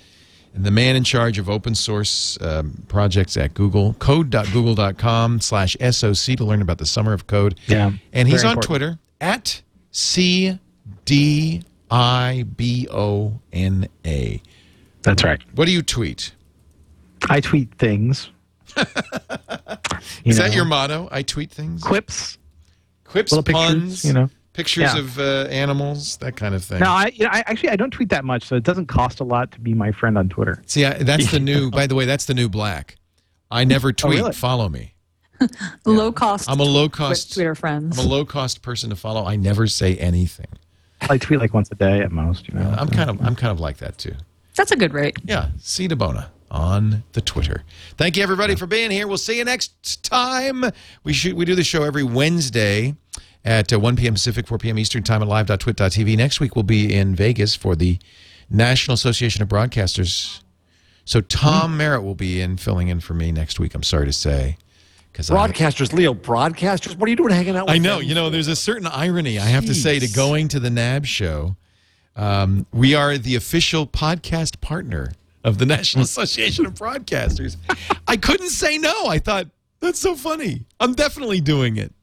and the man in charge of open source um, projects at Google, code.google.com slash SOC to learn about the summer of code. Yeah, And he's on important. Twitter at C D I B O N A. That's right. What do you tweet? I tweet things. You Is know, that your motto? I tweet things? quips? Quips, little pictures, puns, you know. Pictures Yeah. of uh, animals, that kind of thing. No, I, you know, I actually I don't tweet that much, so it doesn't cost a lot to be my friend on Twitter. See, I, that's the new, by the way, that's the new black. I never tweet. really? Follow me. Low cost. I'm a low cost, Twitter friend. I'm a low cost person to follow. I never say anything. I tweet like once a day at most. You know, I'm kind of, I'm kind of like that too. That's a good rate. Yeah, C DiBona on the Twitter. Thank you everybody for being here. We'll see you next time. We shoot we do the show every Wednesday at uh, 1 p.m. Pacific, 4 p.m. Eastern Time at live.twit.tv. Next week we'll be in Vegas for the National Association of Broadcasters. So Tom Merritt will be in filling in for me next week. I'm sorry to say because Broadcasters, Leo, broadcasters. What are you doing hanging out with I know. You know, there's a certain irony I have to say to going to the NAB show. Um, we are the official podcast partner of the National Association of Broadcasters. I couldn't say no. I thought that's so funny. I'm definitely doing it.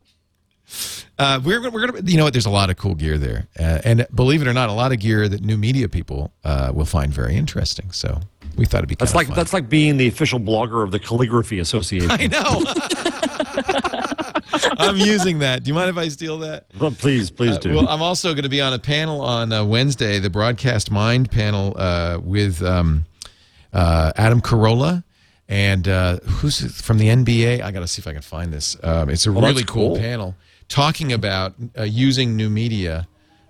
Uh, we're we're gonna you know what? There's a lot of cool gear there, uh, and believe it or not, a lot of gear that new media people uh, will find very interesting. So we thought it'd be That's like fun. that's like being the official blogger of the Calligraphy Association. I know. I'm using that. Do you mind if I steal that? Well, please, please Uh, do. well, I'm also going to be on a panel on uh, Wednesday, the Broadcast Mind panel uh, with um, uh, Adam Carolla and uh, who's from the NBA. I got to see if I can find this. Um, it's a Well, really cool, cool. panel talking about uh, using new media.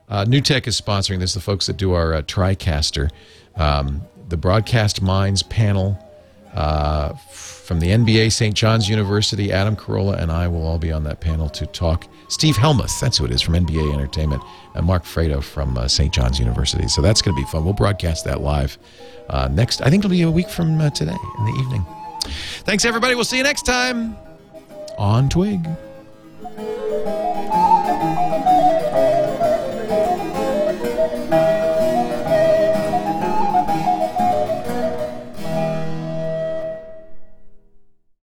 Uh, NewTek is sponsoring this. The folks that do our uh, TriCaster, um, the Broadcast Minds panel uh, from the NBA, St. John's University. Adam Carolla and I will all be on that panel to talk. Steve Hellmuth, that's who it is from NBA Entertainment, and Mark Fredo from uh, St. John's University. So that's going to be fun. We'll broadcast that live uh, next. I think it'll be a week from uh, today in the evening. Thanks, everybody. We'll see you next time on Twig. Thank you.